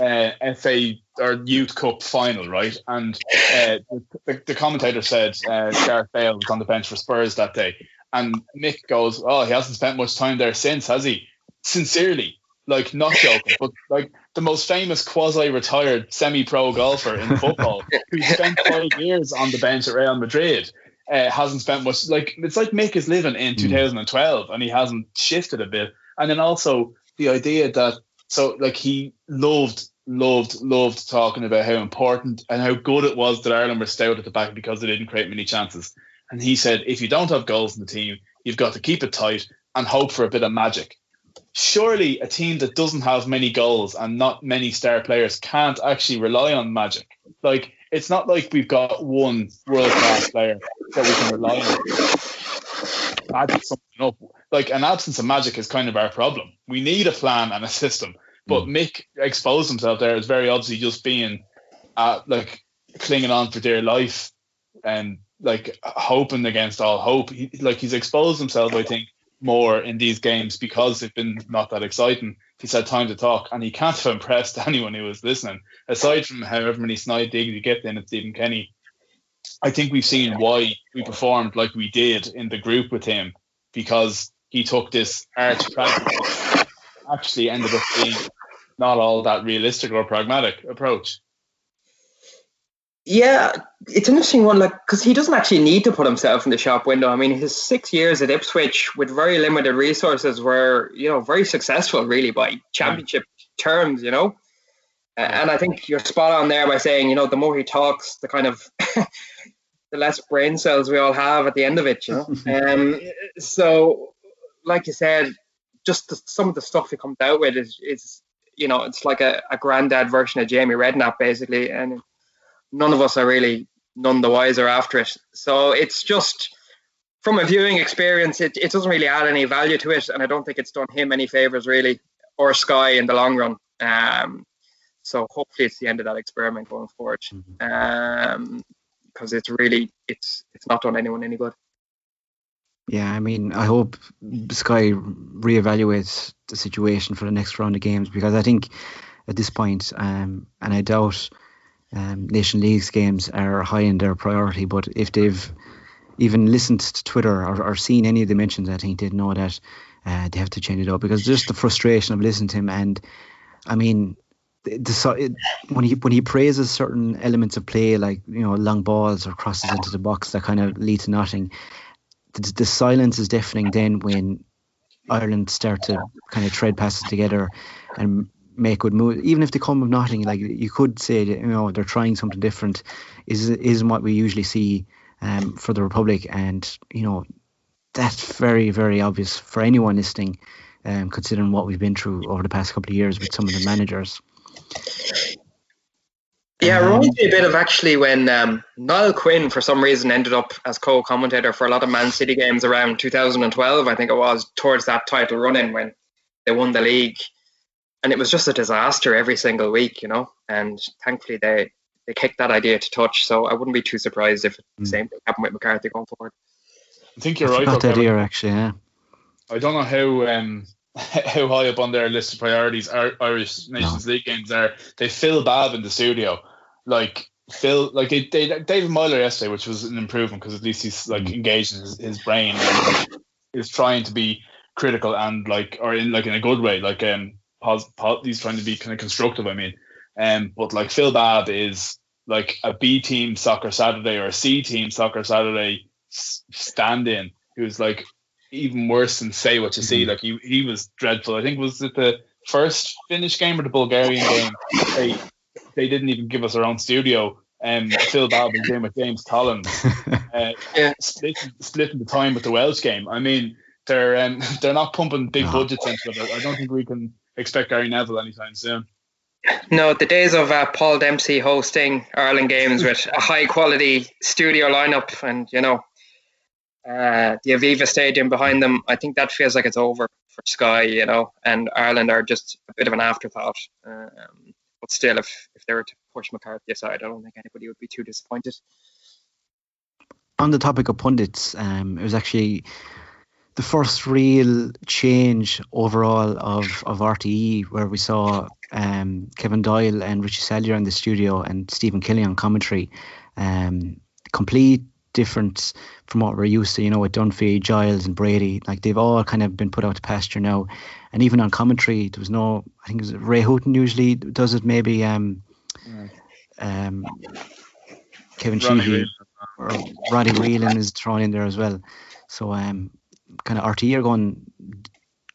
uh, FA or Youth Cup final, right? And uh, the, the, commentator said uh, Gareth Bale was on the bench for Spurs that day, and Mick goes, "Oh, he hasn't spent much time there since, has he?" Sincerely, like not joking, but like the most famous quasi-retired semi-pro golfer in football who spent five years on the bench at Real Madrid. Uh, hasn't spent much like it's like Mick is living in hmm. 2012 and he hasn't shifted a bit and then also the idea that so like he loved loved loved talking about how important and how good it was that Ireland were stout at the back because they didn't create many chances and he said, if you don't have goals in the team, you've got to keep it tight and hope for a bit of magic. Surely a team that doesn't have many goals and not many star players can't actually rely on magic. Like it's not like we've got one world class player that we can rely on. Magic something up. Like an absence of magic is kind of our problem. We need a plan and a system. But mm. Mick exposed himself there as very obviously just being uh, like clinging on for dear life and like hoping against all hope. He, like he's exposed himself, I think, more in these games because they've been not that exciting. He's had time to talk, and he can't have impressed anyone who was listening. Aside from however many snide digs you get in at Stephen Kenny, I think we've seen why we performed like we did in the group with him because he took this arch pragmatic, actually ended up being not all that realistic or pragmatic approach. Yeah, it's an interesting one, like because he doesn't actually need to put himself in the shop window. I mean, his six years at Ipswich with very limited resources were, you know, very successful, really by championship terms, you know. And I think you're spot on there by saying, you know, the more he talks, the kind of the less brain cells we all have at the end of it, you know. um, so, like you said, just the, some of the stuff he comes out with is, is you know, it's like a, a granddad version of Jamie Redknapp, basically, and none of us are really none the wiser after it. So it's just from a viewing experience, it, it doesn't really add any value to it, and I don't think it's done him any favors really or Sky in the long run. Um, so hopefully it's the end of that experiment going forward. Um, because it's really it's it's not done anyone any good. Yeah, I mean, I hope Sky reevaluates the situation for the next round of games because I think at this point, um, and I doubt um, Nation Leagues games are high in their priority, but if they've even listened to Twitter or, or seen any of the mentions, I think they'd know that uh, they have to change it up because just the frustration of listening to him. And I mean the, when he when he praises certain elements of play like you know long balls or crosses into the box that kind of lead to nothing the, the silence is deafening then when Ireland start to kind of tread passes together and make good moves even if they come of nothing like you could say that, you know they're trying something different is isn't what we usually see um, for the Republic and you know that's very, very obvious for anyone listening, um, considering what we've been through over the past couple of years with some of the managers. Yeah, it reminds me a bit of actually when um, Niall Quinn, for some reason, ended up as co-commentator for a lot of Man City games around 2012. I think it was towards that title run-in when they won the league, and it was just a disaster every single week, you know. And thankfully, they they kicked that idea to touch. So I wouldn't be too surprised if the mm. same thing happened with McCarthy going forward. I think you're right. Got that here actually, yeah. I don't know how um, how high up on their list of priorities Irish Nations no. League games are. They Phil Babb in the studio, like Phil, like they, they David Meyler yesterday, which was an improvement because at least he's like mm. engaged in his, his brain and is trying to be critical and like or in like in a good way, like um, pos, pos, he's trying to be kind of constructive. I mean, um, but like Phil Babb is like a B team soccer Saturday or a C team soccer Saturday stand in who was like even worse than say what you mm-hmm. see. Like he he was dreadful. I think was it the first Finnish game or the Bulgarian game? They they didn't even give us our own studio. Um, Phil Babb was in with James Collins, uh, yeah. splitting, splitting the time with the Welsh game. I mean, they're um, they're not pumping big no. budgets into it. I don't think we can expect Gary Neville anytime soon. No, the days of uh, Paul Dempsey hosting Ireland games with a high quality studio lineup and you know uh, the Aviva Stadium behind them, I think that feels like it's over for Sky, you know, and Ireland are just a bit of an afterthought. Um, but still, if, if they were to push McCarthy aside, I don't think anybody would be too disappointed. On the topic of pundits, um, it was actually the first real change overall of, of RTE, where we saw um, Kevin Doyle and Richie Sadlier in the studio and Stephen Kelly on commentary. Um, complete different from what we're used to, you know, with Dunphy, Giles, and Brady. Like they've all kind of been put out to pasture now. And even on commentary, there was no. I think it was Ray Houghton usually does it. Maybe um, um, Kevin Sheedy or Ronnie Whelan is thrown in there as well. So um, kind of RTE are going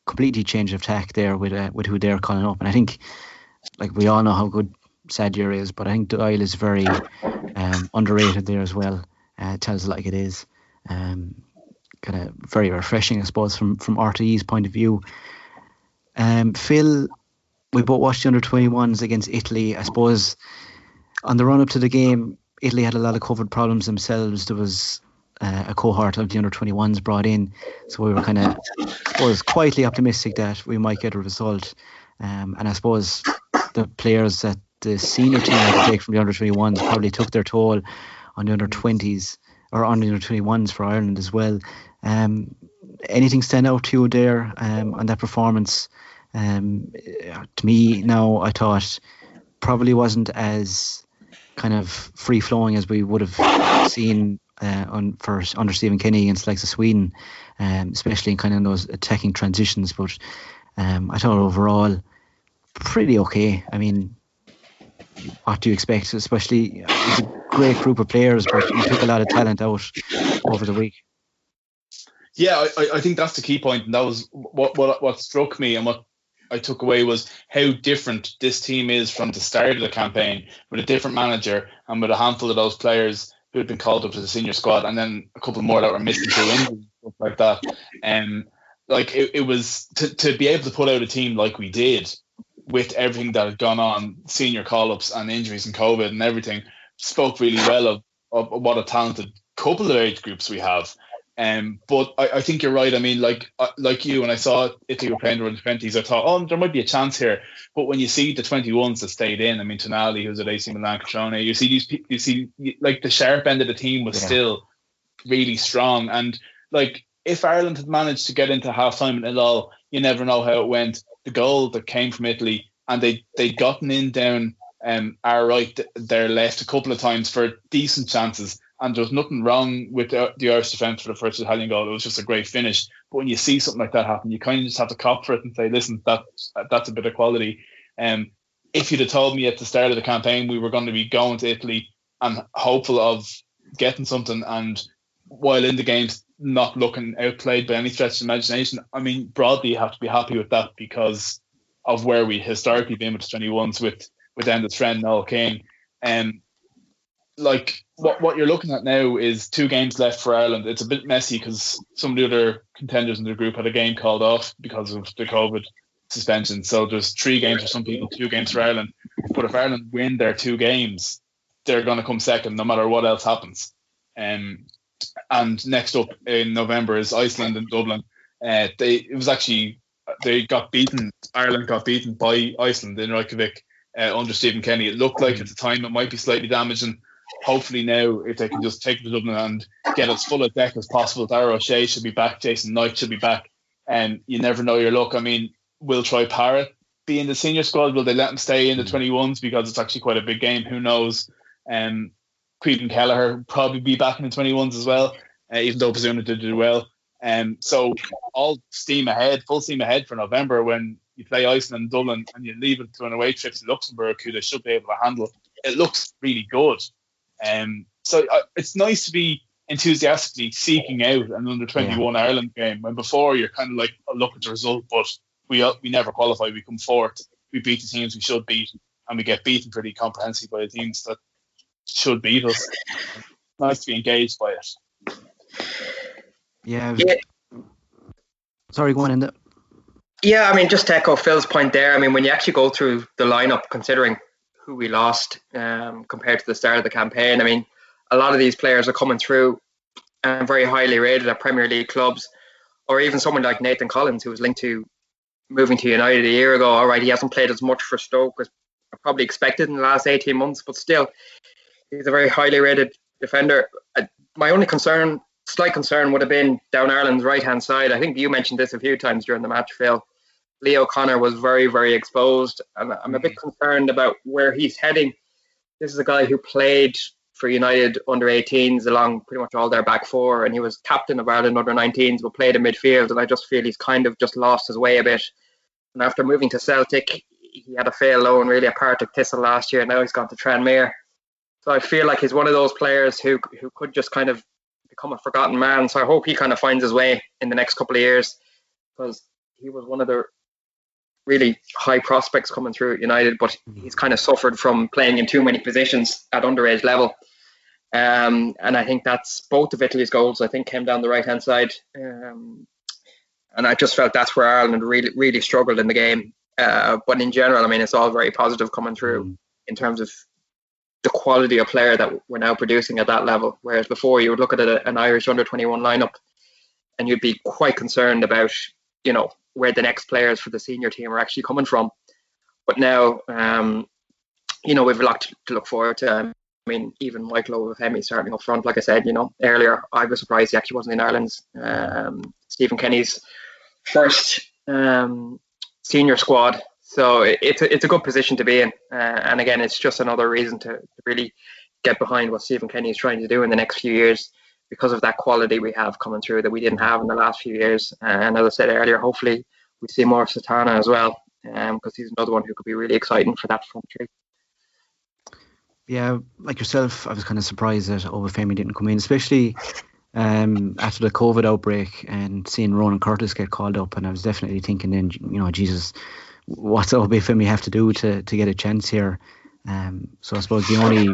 completely change of tack there with uh, with who they're calling up. And I think, like we all know how good Sadlier is, but I think Doyle is very um, underrated there as well uh, tells it like it is. Um, kind of very refreshing, I suppose, from from RTE's point of view. Um, Phil, we both watched the under 21s against Italy. I suppose on the run up to the game, Italy had a lot of COVID problems themselves. There was uh, a cohort of the under 21s brought in, so we were kind of, was quietly optimistic that we might get a result. Um, and I suppose the players that the senior team had to take from the under 21s probably took their toll on the under 20s or on the under 21s for Ireland as well. Um, anything stand out to you there um, on that performance? Um, to me, now I thought probably wasn't as kind of free flowing as we would have seen uh, on for under Stephen Kenny against likes of Sweden, um, especially in kind of those attacking transitions. But um, I thought overall pretty okay. I mean, what do you expect? Especially it's a great group of players, but you took a lot of talent out over the week. Yeah, I, I think that's the key point, and that was what what what struck me and what I took away was how different this team is from the start of the campaign with a different manager and with a handful of those players who had been called up to the senior squad and then a couple more that were missing through injuries stuff like that. And um, like it, it was to, to be able to put out a team like we did with everything that had gone on, senior call ups and injuries and COVID and everything, spoke really well of, of what a talented couple of age groups we have. Um, but I, I think you're right. I mean, like uh, like you, when I saw Italy were playing the twenties, I thought, oh, there might be a chance here. But when you see the twenty ones that stayed in, I mean, Tonali, who's at AC Milan, Cutrone, you see these, you see like the sharp end of the team was yeah. still really strong. And like if Ireland had managed to get into half time at all, you never know how it went. The goal that came from Italy, and they they'd gotten in down um our right, their left a couple of times for decent chances and there was nothing wrong with the, the Irish defence for the first Italian goal. It was just a great finish. But when you see something like that happen, you kind of just have to cop for it and say, listen, that that's a bit of quality. Um, if you'd have told me at the start of the campaign we were going to be going to Italy and hopeful of getting something, and while in the games not looking outplayed by any stretch of imagination, I mean, broadly you have to be happy with that because of where we historically been with the 21s with with Enda's friend Noel King. Um, like what what you're looking at now is two games left for Ireland. It's a bit messy because some of the other contenders in the group had a game called off because of the COVID suspension. So there's three games for some people, two games for Ireland. But if Ireland win their two games, they're going to come second no matter what else happens. Um, and next up in November is Iceland and Dublin. Uh, they it was actually they got beaten. Ireland got beaten by Iceland in Reykjavik uh, under Stephen Kenny. It looked like at the time it might be slightly damaging hopefully now if they can just take the Dublin and get as full a deck as possible, Dara O'Shea should be back, Jason Knight should be back, and you never know your luck. I mean, will Troy Parrott be in the senior squad? Will they let him stay in the 21s mm. because it's actually quite a big game? Who knows? Um, Caoimhin Kelleher probably be back in the 21s as well, uh, even though presumably did do well. Um, so all steam ahead, full steam ahead for November when you play Iceland and Dublin and you leave it to an away trip to Luxembourg, who they should be able to handle. It looks really good. Um, so uh, it's nice to be enthusiastically seeking out an under 21 yeah. Ireland game when before you're kind of like, oh, look at the result, but we uh, we never qualify. We come fourth, we beat the teams we should beat, and we get beaten pretty comprehensively by the teams that should beat us. nice to be engaged by it. Yeah. yeah. Sorry, go on in there. Yeah, I mean, just to echo Phil's point there, I mean, when you actually go through the lineup, considering who we lost um, compared to the start of the campaign. I mean, a lot of these players are coming through and very highly rated at Premier League clubs, or even someone like Nathan Collins, who was linked to moving to United a year ago. All right, he hasn't played as much for Stoke as probably expected in the last 18 months, but still, he's a very highly rated defender. My only concern, slight concern, would have been down Ireland's right hand side. I think you mentioned this a few times during the match, Phil. Lee O'Connor was very, very exposed. And I'm a bit mm. concerned about where he's heading. This is a guy who played for United under 18s along pretty much all their back four, and he was captain of Ireland under 19s, but played in midfield. And I just feel he's kind of just lost his way a bit. And after moving to Celtic, he had a fair loan, really, a Partick Thistle last year. And now he's gone to Tranmere. So I feel like he's one of those players who who could just kind of become a forgotten man. So I hope he kind of finds his way in the next couple of years because he was one of the really high prospects coming through at United, but he's kind of suffered from playing in too many positions at underage level. Um, and I think that's both of Italy's goals. I think came down the right hand side, um, and I just felt that's where Ireland really really struggled in the game. Uh, but in general, I mean, it's all very positive coming through mm. in terms of the quality of player that we're now producing at that level. Whereas before, you would look at a, an Irish under 21 lineup, and you'd be quite concerned about, you know, where the next players for the senior team are actually coming from. But now, um, you know, we've a lot to look forward to. I mean, even Michael Obafemi starting up front, like I said, you know, earlier, I was surprised he actually wasn't in Ireland's um, Stephen Kenny's first um, senior squad. So it's a, it's a good position to be in. Uh, and again, it's just another reason to really get behind what Stephen Kenny is trying to do in the next few years because of that quality we have coming through that we didn't have in the last few years. And as I said earlier, hopefully we see more of Satana as well, because um, he's another one who could be really exciting for that front three. Yeah, like yourself, I was kind of surprised that Obafemi didn't come in, especially um, after the COVID outbreak and seeing Ronan Curtis get called up. And I was definitely thinking then, you know, Jesus, what's Obafemi have to do to, to get a chance here? Um, so I suppose the only,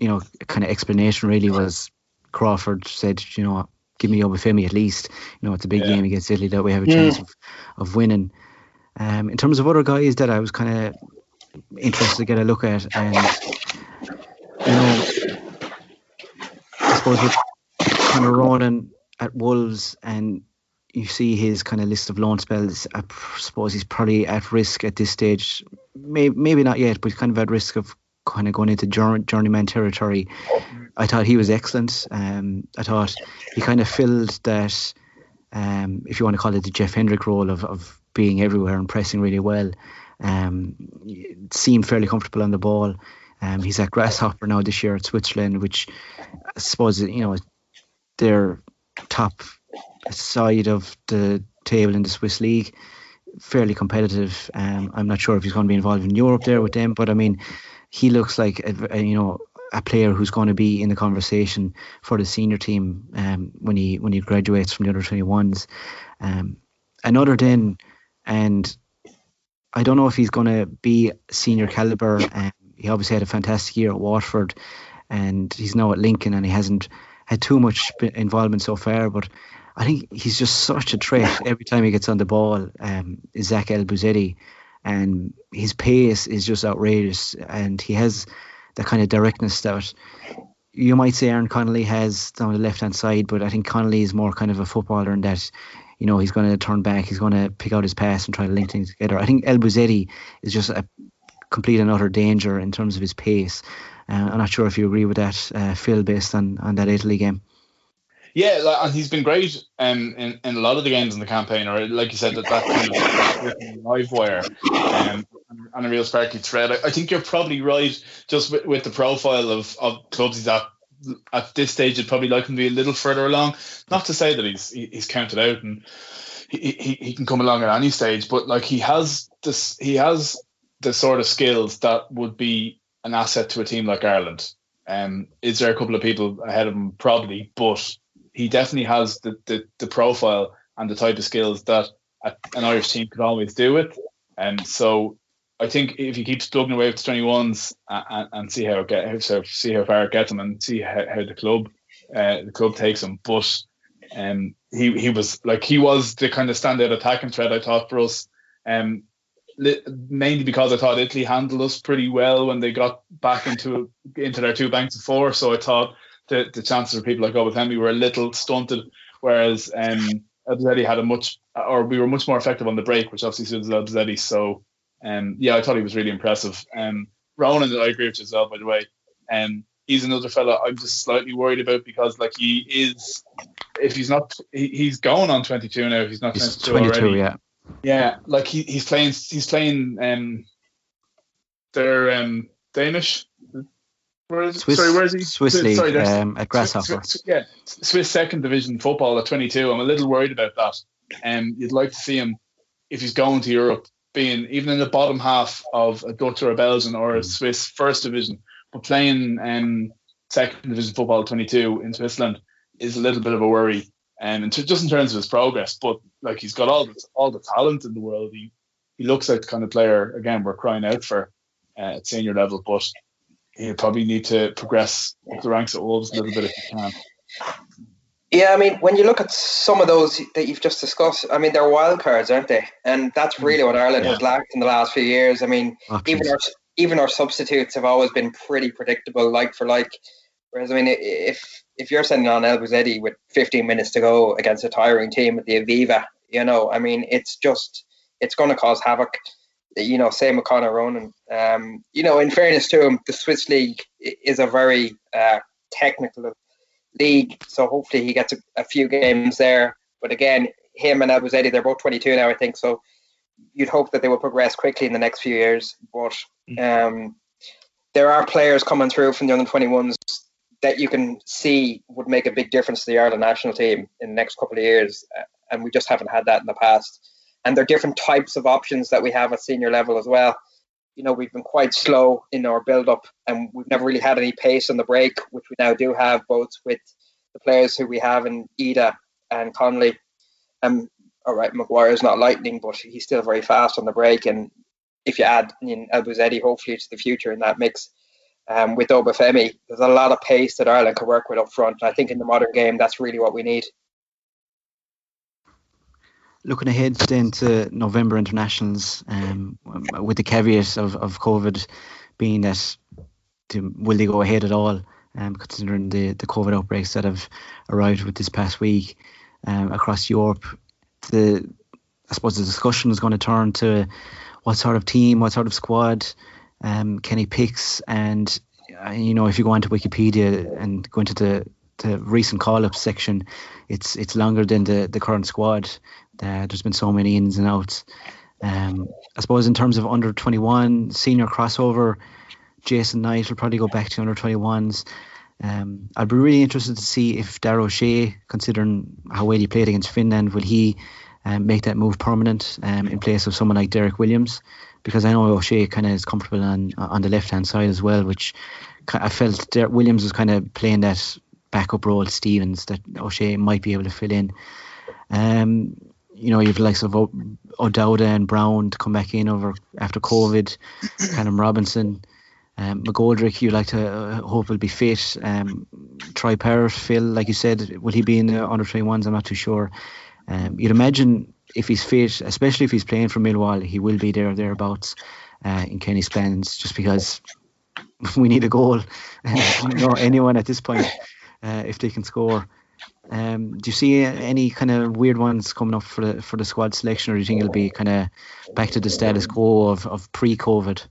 you know, kind of explanation really was Crawford said, you know, give me Obafemi at least. You know, it's a big yeah. game against Italy that we have a chance of, of winning. Um, in terms of other guys that I was kind of interested to get a look at, and you know, I suppose with Conor Ronan at Wolves and you see his kind of list of loan spells, I suppose he's probably at risk at this stage. Maybe, maybe not yet, but he's kind of at risk of kind of going into journeyman territory. I thought he was excellent. Um, I thought he kind of filled that, um, if you want to call it the Jeff Hendrick role of, of being everywhere and pressing really well. Um, seemed fairly comfortable on the ball. Um, he's at Grasshopper now this year at Switzerland, which I suppose you know their top side of the table in the Swiss league, fairly competitive. Um, I'm not sure if he's going to be involved in Europe there with them, but I mean, he looks like a, a, you know a player who's going to be in the conversation for the senior team um, when he when he graduates from the under 21s. Um, another then, and I don't know if he's going to be senior caliber. Um, he obviously had a fantastic year at Watford, and he's now at Lincoln, and he hasn't had too much involvement so far. But I think he's just such a threat every time he gets on the ball. Um, Zach Elbouzedi, and his pace is just outrageous, and he has that kind of directness that you might say Aaron Connolly has on the left hand side, but I think Connolly is more kind of a footballer in that you know he's going to turn back, he's going to pick out his pass and try to link things together. I think Elbouzedi is just a complete and utter danger in terms of his pace. Uh, I'm not sure if you agree with that, uh, Phil, based on, on that Italy game. Yeah, and he's been great um, in, in a lot of the games in the campaign, or like you said, that that kind of live wire um, and a real sparky thread. I, I, think you're probably right, just with, with the profile of, of clubs he's at at this stage. It'd probably like him to be a little further along. Not to say that he's he's counted out and he, he, he can come along at any stage, but like he has this, he has the sort of skills that would be an asset to a team like Ireland. Um, is there a couple of people ahead of him? Probably, but he definitely has the, the, the profile and the type of skills that an Irish team could always do it. And so I think if he keeps plugging away with the 21s and, and see how it get, so see how far it gets him and see how, how the club uh, the club takes him. But um, he he was like he was the kind of standout attacking threat I thought for us. Um, mainly because I thought Italy handled us pretty well when they got back into into their two banks of four. So I thought the, the chances for people like Obafemi were a little stunted, whereas um, Elbouzedi had a much, or we were much more effective on the break, which obviously suits Elbouzedi. So, um, yeah, I thought he was really impressive. Um, Ronan, I agree with you as well, by the way. Um, he's another fella I'm just slightly worried about because, like, he is, if he's not, he, he's going on 22 now. If he's not he's 22, 22 already. yeah. Yeah, like he, he's playing, he's playing, um, they're um, Danish where is, Swiss, sorry, where is he? Swiss League sorry, um, at Grasshopper. Swiss, yeah, Swiss second division football at 22. I'm a little worried about that. And um, you'd like to see him if he's going to Europe, being even in the bottom half of a Dutch or a Belgian or a mm. Swiss first division, but playing um, second division football 22 in Switzerland is a little bit of a worry. Um, and to, just in terms of his progress, but like he's got all the, all the talent in the world. He he looks like the kind of player again we're crying out for uh, at senior level, but he'll probably need to progress up the ranks at Wolves a little bit if he can. Yeah, I mean, when you look at some of those that you've just discussed, I mean, they're wild cards, aren't they? And that's really what Ireland yeah. has lacked in the last few years. I mean, oh, even our even our substitutes have always been pretty predictable, like for like. Whereas, I mean, if if you're sending on El Elbouzedi with 15 minutes to go against a tiring team at the Aviva, you know, I mean, it's just it's going to cause havoc you know, same with Conor Ronan. Um, you know, in fairness to him, the Swiss league is a very uh, technical league, so hopefully he gets a, a, few games there. But again, him and Elbouzedi, they're both 22 now, I think. So you'd hope that they will progress quickly in the next few years. But um, there are players coming through from the under 21s that you can see would make a big difference to the Ireland national team in the next couple of years, uh, and we just haven't had that in the past and there are different types of options that we have at senior level as well. You know, we've been quite slow in our build up and we've never really had any pace on the break, which we now do have both with the players who we have in Idah and Connolly. Um, all right, Maguire's not lightning, but he's still very fast on the break. And if you add in Elbouzedi, hopefully to the future in that mix, um, with Obafemi, there's a lot of pace that Ireland can work with up front. And I think in the modern game, that's really what we need looking ahead then to November internationals, um, with the caveat of, of COVID being that to, will they go ahead at all? um, considering the, the COVID outbreaks that have arrived with this past week um, across Europe. The I suppose the discussion is going to turn to what sort of team, what sort of squad um, Kenny picks, and uh, you know if you go onto Wikipedia and go into the the recent call-up section, it's it's longer than the the current squad. Uh, there's been so many ins and outs. Um, I suppose in terms of under 21 senior crossover, Jason Knight will probably go back to under 21s. Um, I'd be really interested to see if Dara O'Shea, considering how well he played against Finland, will he um, make that move permanent um, in place of someone like Derrick Williams? Because I know O'Shea kind of is comfortable on on the left hand side as well, which I felt Derrick Williams was kind of playing that backup role Stevens that O'Shea might be able to fill in. Um, you know, you've likes of o- O'Dowda and Browne to come back in over after COVID, Callum Robinson. Um, McGoldrick, you like to uh, hope will be fit. Um, Troy Parrott, Phil, like you said, will he be in the under 21s? I'm not too sure. Um, you'd imagine if he's fit, especially if he's playing for Millwall, he will be there thereabouts uh, in Kenny's plans, just because we need a goal. you know, anyone at this point, uh, if they can score. Um, do you see any kind of weird ones coming up for the for the squad selection, or do you think it'll be kind of back to the status quo of, of pre-COVID?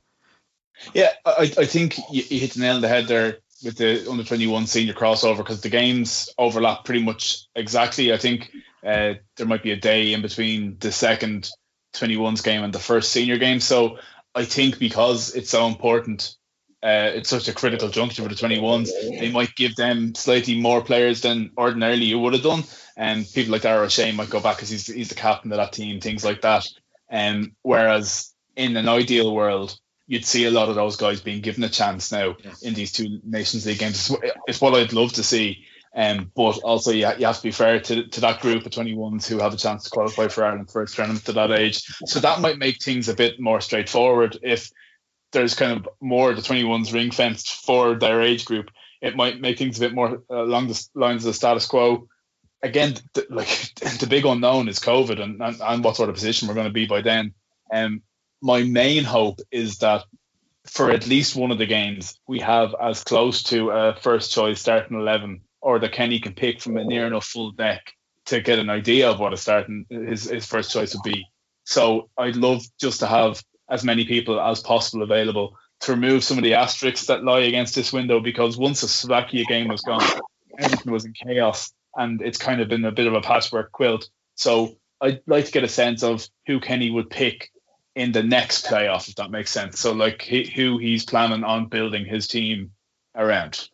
Yeah, I, I think you, you hit the nail on the head there with the under 21 senior crossover because the games overlap pretty much exactly. I think uh, there might be a day in between the second 21s game and the first senior game. So I think because it's so important, uh, it's such a critical juncture for the 21s, they might give them slightly more players than ordinarily you would have done. And people like Dara O'Shea might go back because he's, he's the captain of that team, things like that. Um, whereas in an ideal world, you'd see a lot of those guys being given a chance now yes. in these two Nations League games. It's, it's what I'd love to see. Um, but also, you, you have to be fair to, to that group of 21s who have a chance to qualify for Ireland for first tournament to that age. So that might make things a bit more straightforward if there's kind of more the 21s ring fenced for their age group. It might make things a bit more uh, along the lines of the status quo. Again, the, like the big unknown is COVID and, and, and what sort of position we're going to be by then. Um, my main hope is that for at least one of the games, we have as close to a first choice starting 11 or that Kenny can pick from a near enough full deck to get an idea of what a starting his, his first choice would be. So I'd love just to have as many people as possible available to remove some of the asterisks that lie against this window because once the Slovakia game was gone, everything was in chaos and it's kind of been a bit of a patchwork quilt. So I'd like to get a sense of who Kenny would pick in the next playoff, if that makes sense. So like he, who he's planning on building his team around.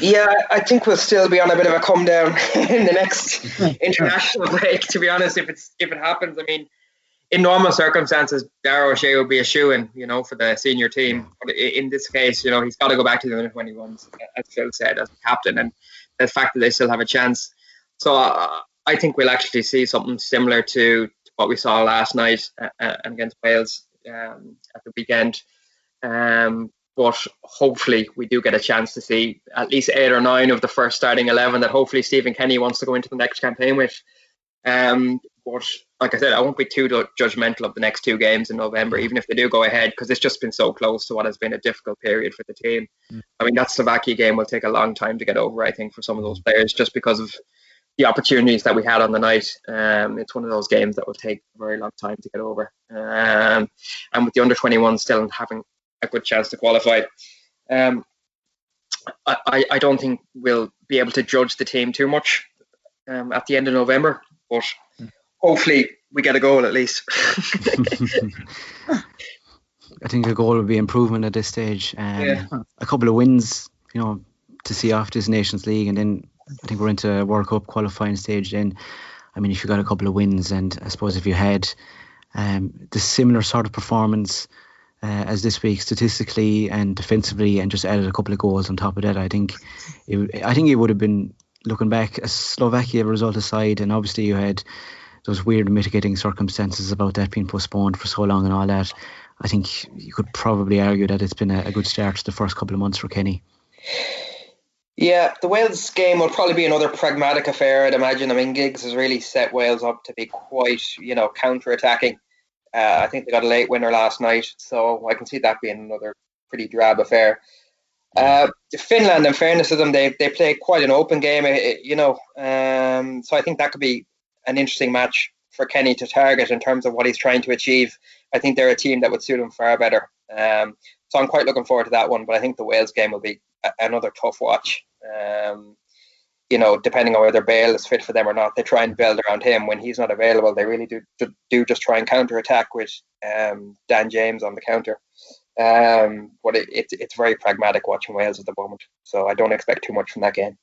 Yeah, I think we'll still be on a bit of a come down in the next international break. To be honest, if it's if it happens, I mean, in normal circumstances, Dara O'Shea would be a shoe in, you know, for the senior team. But in this case, you know, he's got to go back to the under 21s, as Phil said, as captain, and the fact that they still have a chance. So uh, I think we'll actually see something similar to, to what we saw last night uh, uh against Wales um, at the weekend. Um, but hopefully we do get a chance to see at least eight or nine of the first starting 11 that hopefully Stephen Kenny wants to go into the next campaign with. Um, but like I said, I won't be too judgmental of the next two games in November, even if they do go ahead, because it's just been so close to what has been a difficult period for the team. Mm. I mean, that Slovakia game will take a long time to get over, I think, for some of those players, just because of the opportunities that we had on the night. Um, it's one of those games that will take a very long time to get over. Um, and with the under 21 still having a good chance to qualify, um, I, I don't think we'll be able to judge the team too much um, at the end of November. But hopefully we get a goal at least. I think a goal would be improvement at this stage. Um, yeah. A couple of wins, you know, to see off this Nations League, and then I think we're into a World Cup qualifying stage. Then, I mean, if you got a couple of wins, and I suppose if you had um, the similar sort of performance uh, as this week, statistically and defensively, and just added a couple of goals on top of that, I think, it, I think it would have been looking back, a Slovakia result aside, and obviously you had those weird mitigating circumstances about that being postponed for so long and all that. I think you could probably argue that it's been a, a good start to the first couple of months for Kenny. Yeah, the Wales game will probably be another pragmatic affair, I'd imagine. I mean, Giggs has really set Wales up to be quite, you know, counter attacking. Uh, I think they got a late winner last night, so I can see that being another pretty drab affair. Uh, Finland, in fairness to them, they they play quite an open game, you know. Um, so I think that could be an interesting match for Kenny to target in terms of what he's trying to achieve. I think they're a team that would suit him far better. Um, so I'm quite looking forward to that one. But I think the Wales game will be a- another tough watch. Um, you know, depending on whether Bale is fit for them or not, they try and build around him. When he's not available, they really do do, do just try and counter attack with um, Dan James on the counter. Um, but it, it's it's very pragmatic watching Wales at the moment, so I don't expect too much from that game.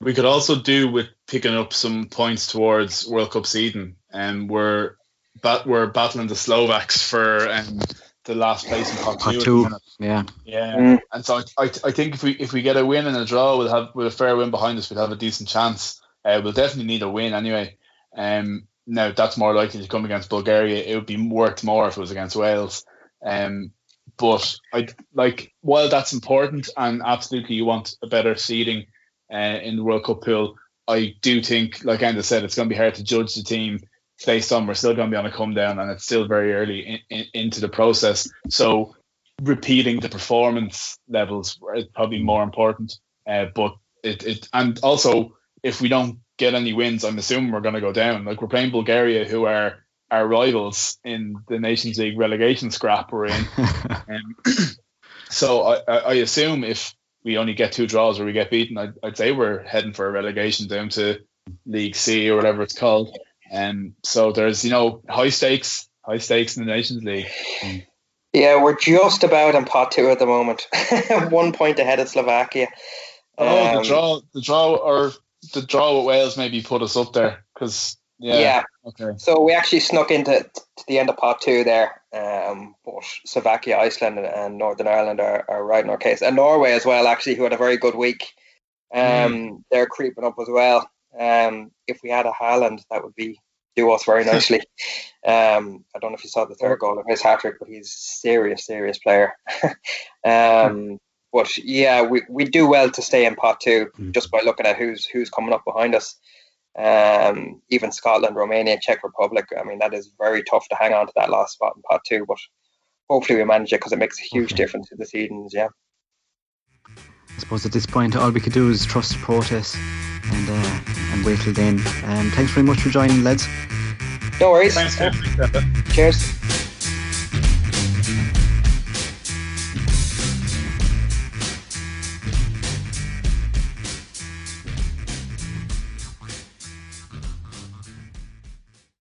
We could also do with picking up some points towards World Cup seeding, and um, we're bat- we're battling the Slovaks for um, the last place in pot two. two. Yeah, yeah. Mm. And so I, I, I think if we if we get a win and a draw, we'll have with a fair win behind us, we'd have a decent chance. Uh, we'll definitely need a win anyway. Um, now that's more likely to come against Bulgaria. It would be worth more if it was against Wales. Um, but I like while that's important and absolutely you want a better seeding uh, in the World Cup pool. I do think, like Enda said, it's going to be hard to judge the team based on we're still going to be on a come down and it's still very early in, in, into the process. So repeating the performance levels is probably more important. Uh, but it, it and also if we don't get any wins, I'm assuming we're going to go down. Like we're playing Bulgaria, who are our rivals in the Nations League relegation scrap we're in. um, so I, I, assume if we only get two draws or we get beaten, I'd, I'd, say we're heading for a relegation down to League C or whatever it's called. And um, so there's you know high stakes, high stakes in the Nations League. Yeah, we're just about in pot two at the moment, one point ahead of Slovakia. Oh, um, the draw, the draw, or the draw with Wales maybe put us up there because yeah. yeah. Okay. So we actually snuck into to the end of pot two there. Um, but Slovakia, Iceland, and Northern Ireland are, are right in our case, and Norway as well. Actually, who had a very good week. Um, mm. they're creeping up as well. Um, if we had a Haaland, that would be do us very nicely. um, I don't know if you saw the third goal of his hat trick, but he's serious, serious player. um, but yeah, we, we do well to stay in pot two mm. just by looking at who's who's coming up behind us um, even Scotland, Romania, Czech Republic. I mean, that is very tough to hang on to that last spot in pot two, but hopefully we manage it because it makes a huge okay. difference to the seedings. Yeah. I suppose at this point, all we could do is trust the process and uh, and wait till then. Um, thanks very much for joining, lads. No worries. Thanks, Cheers.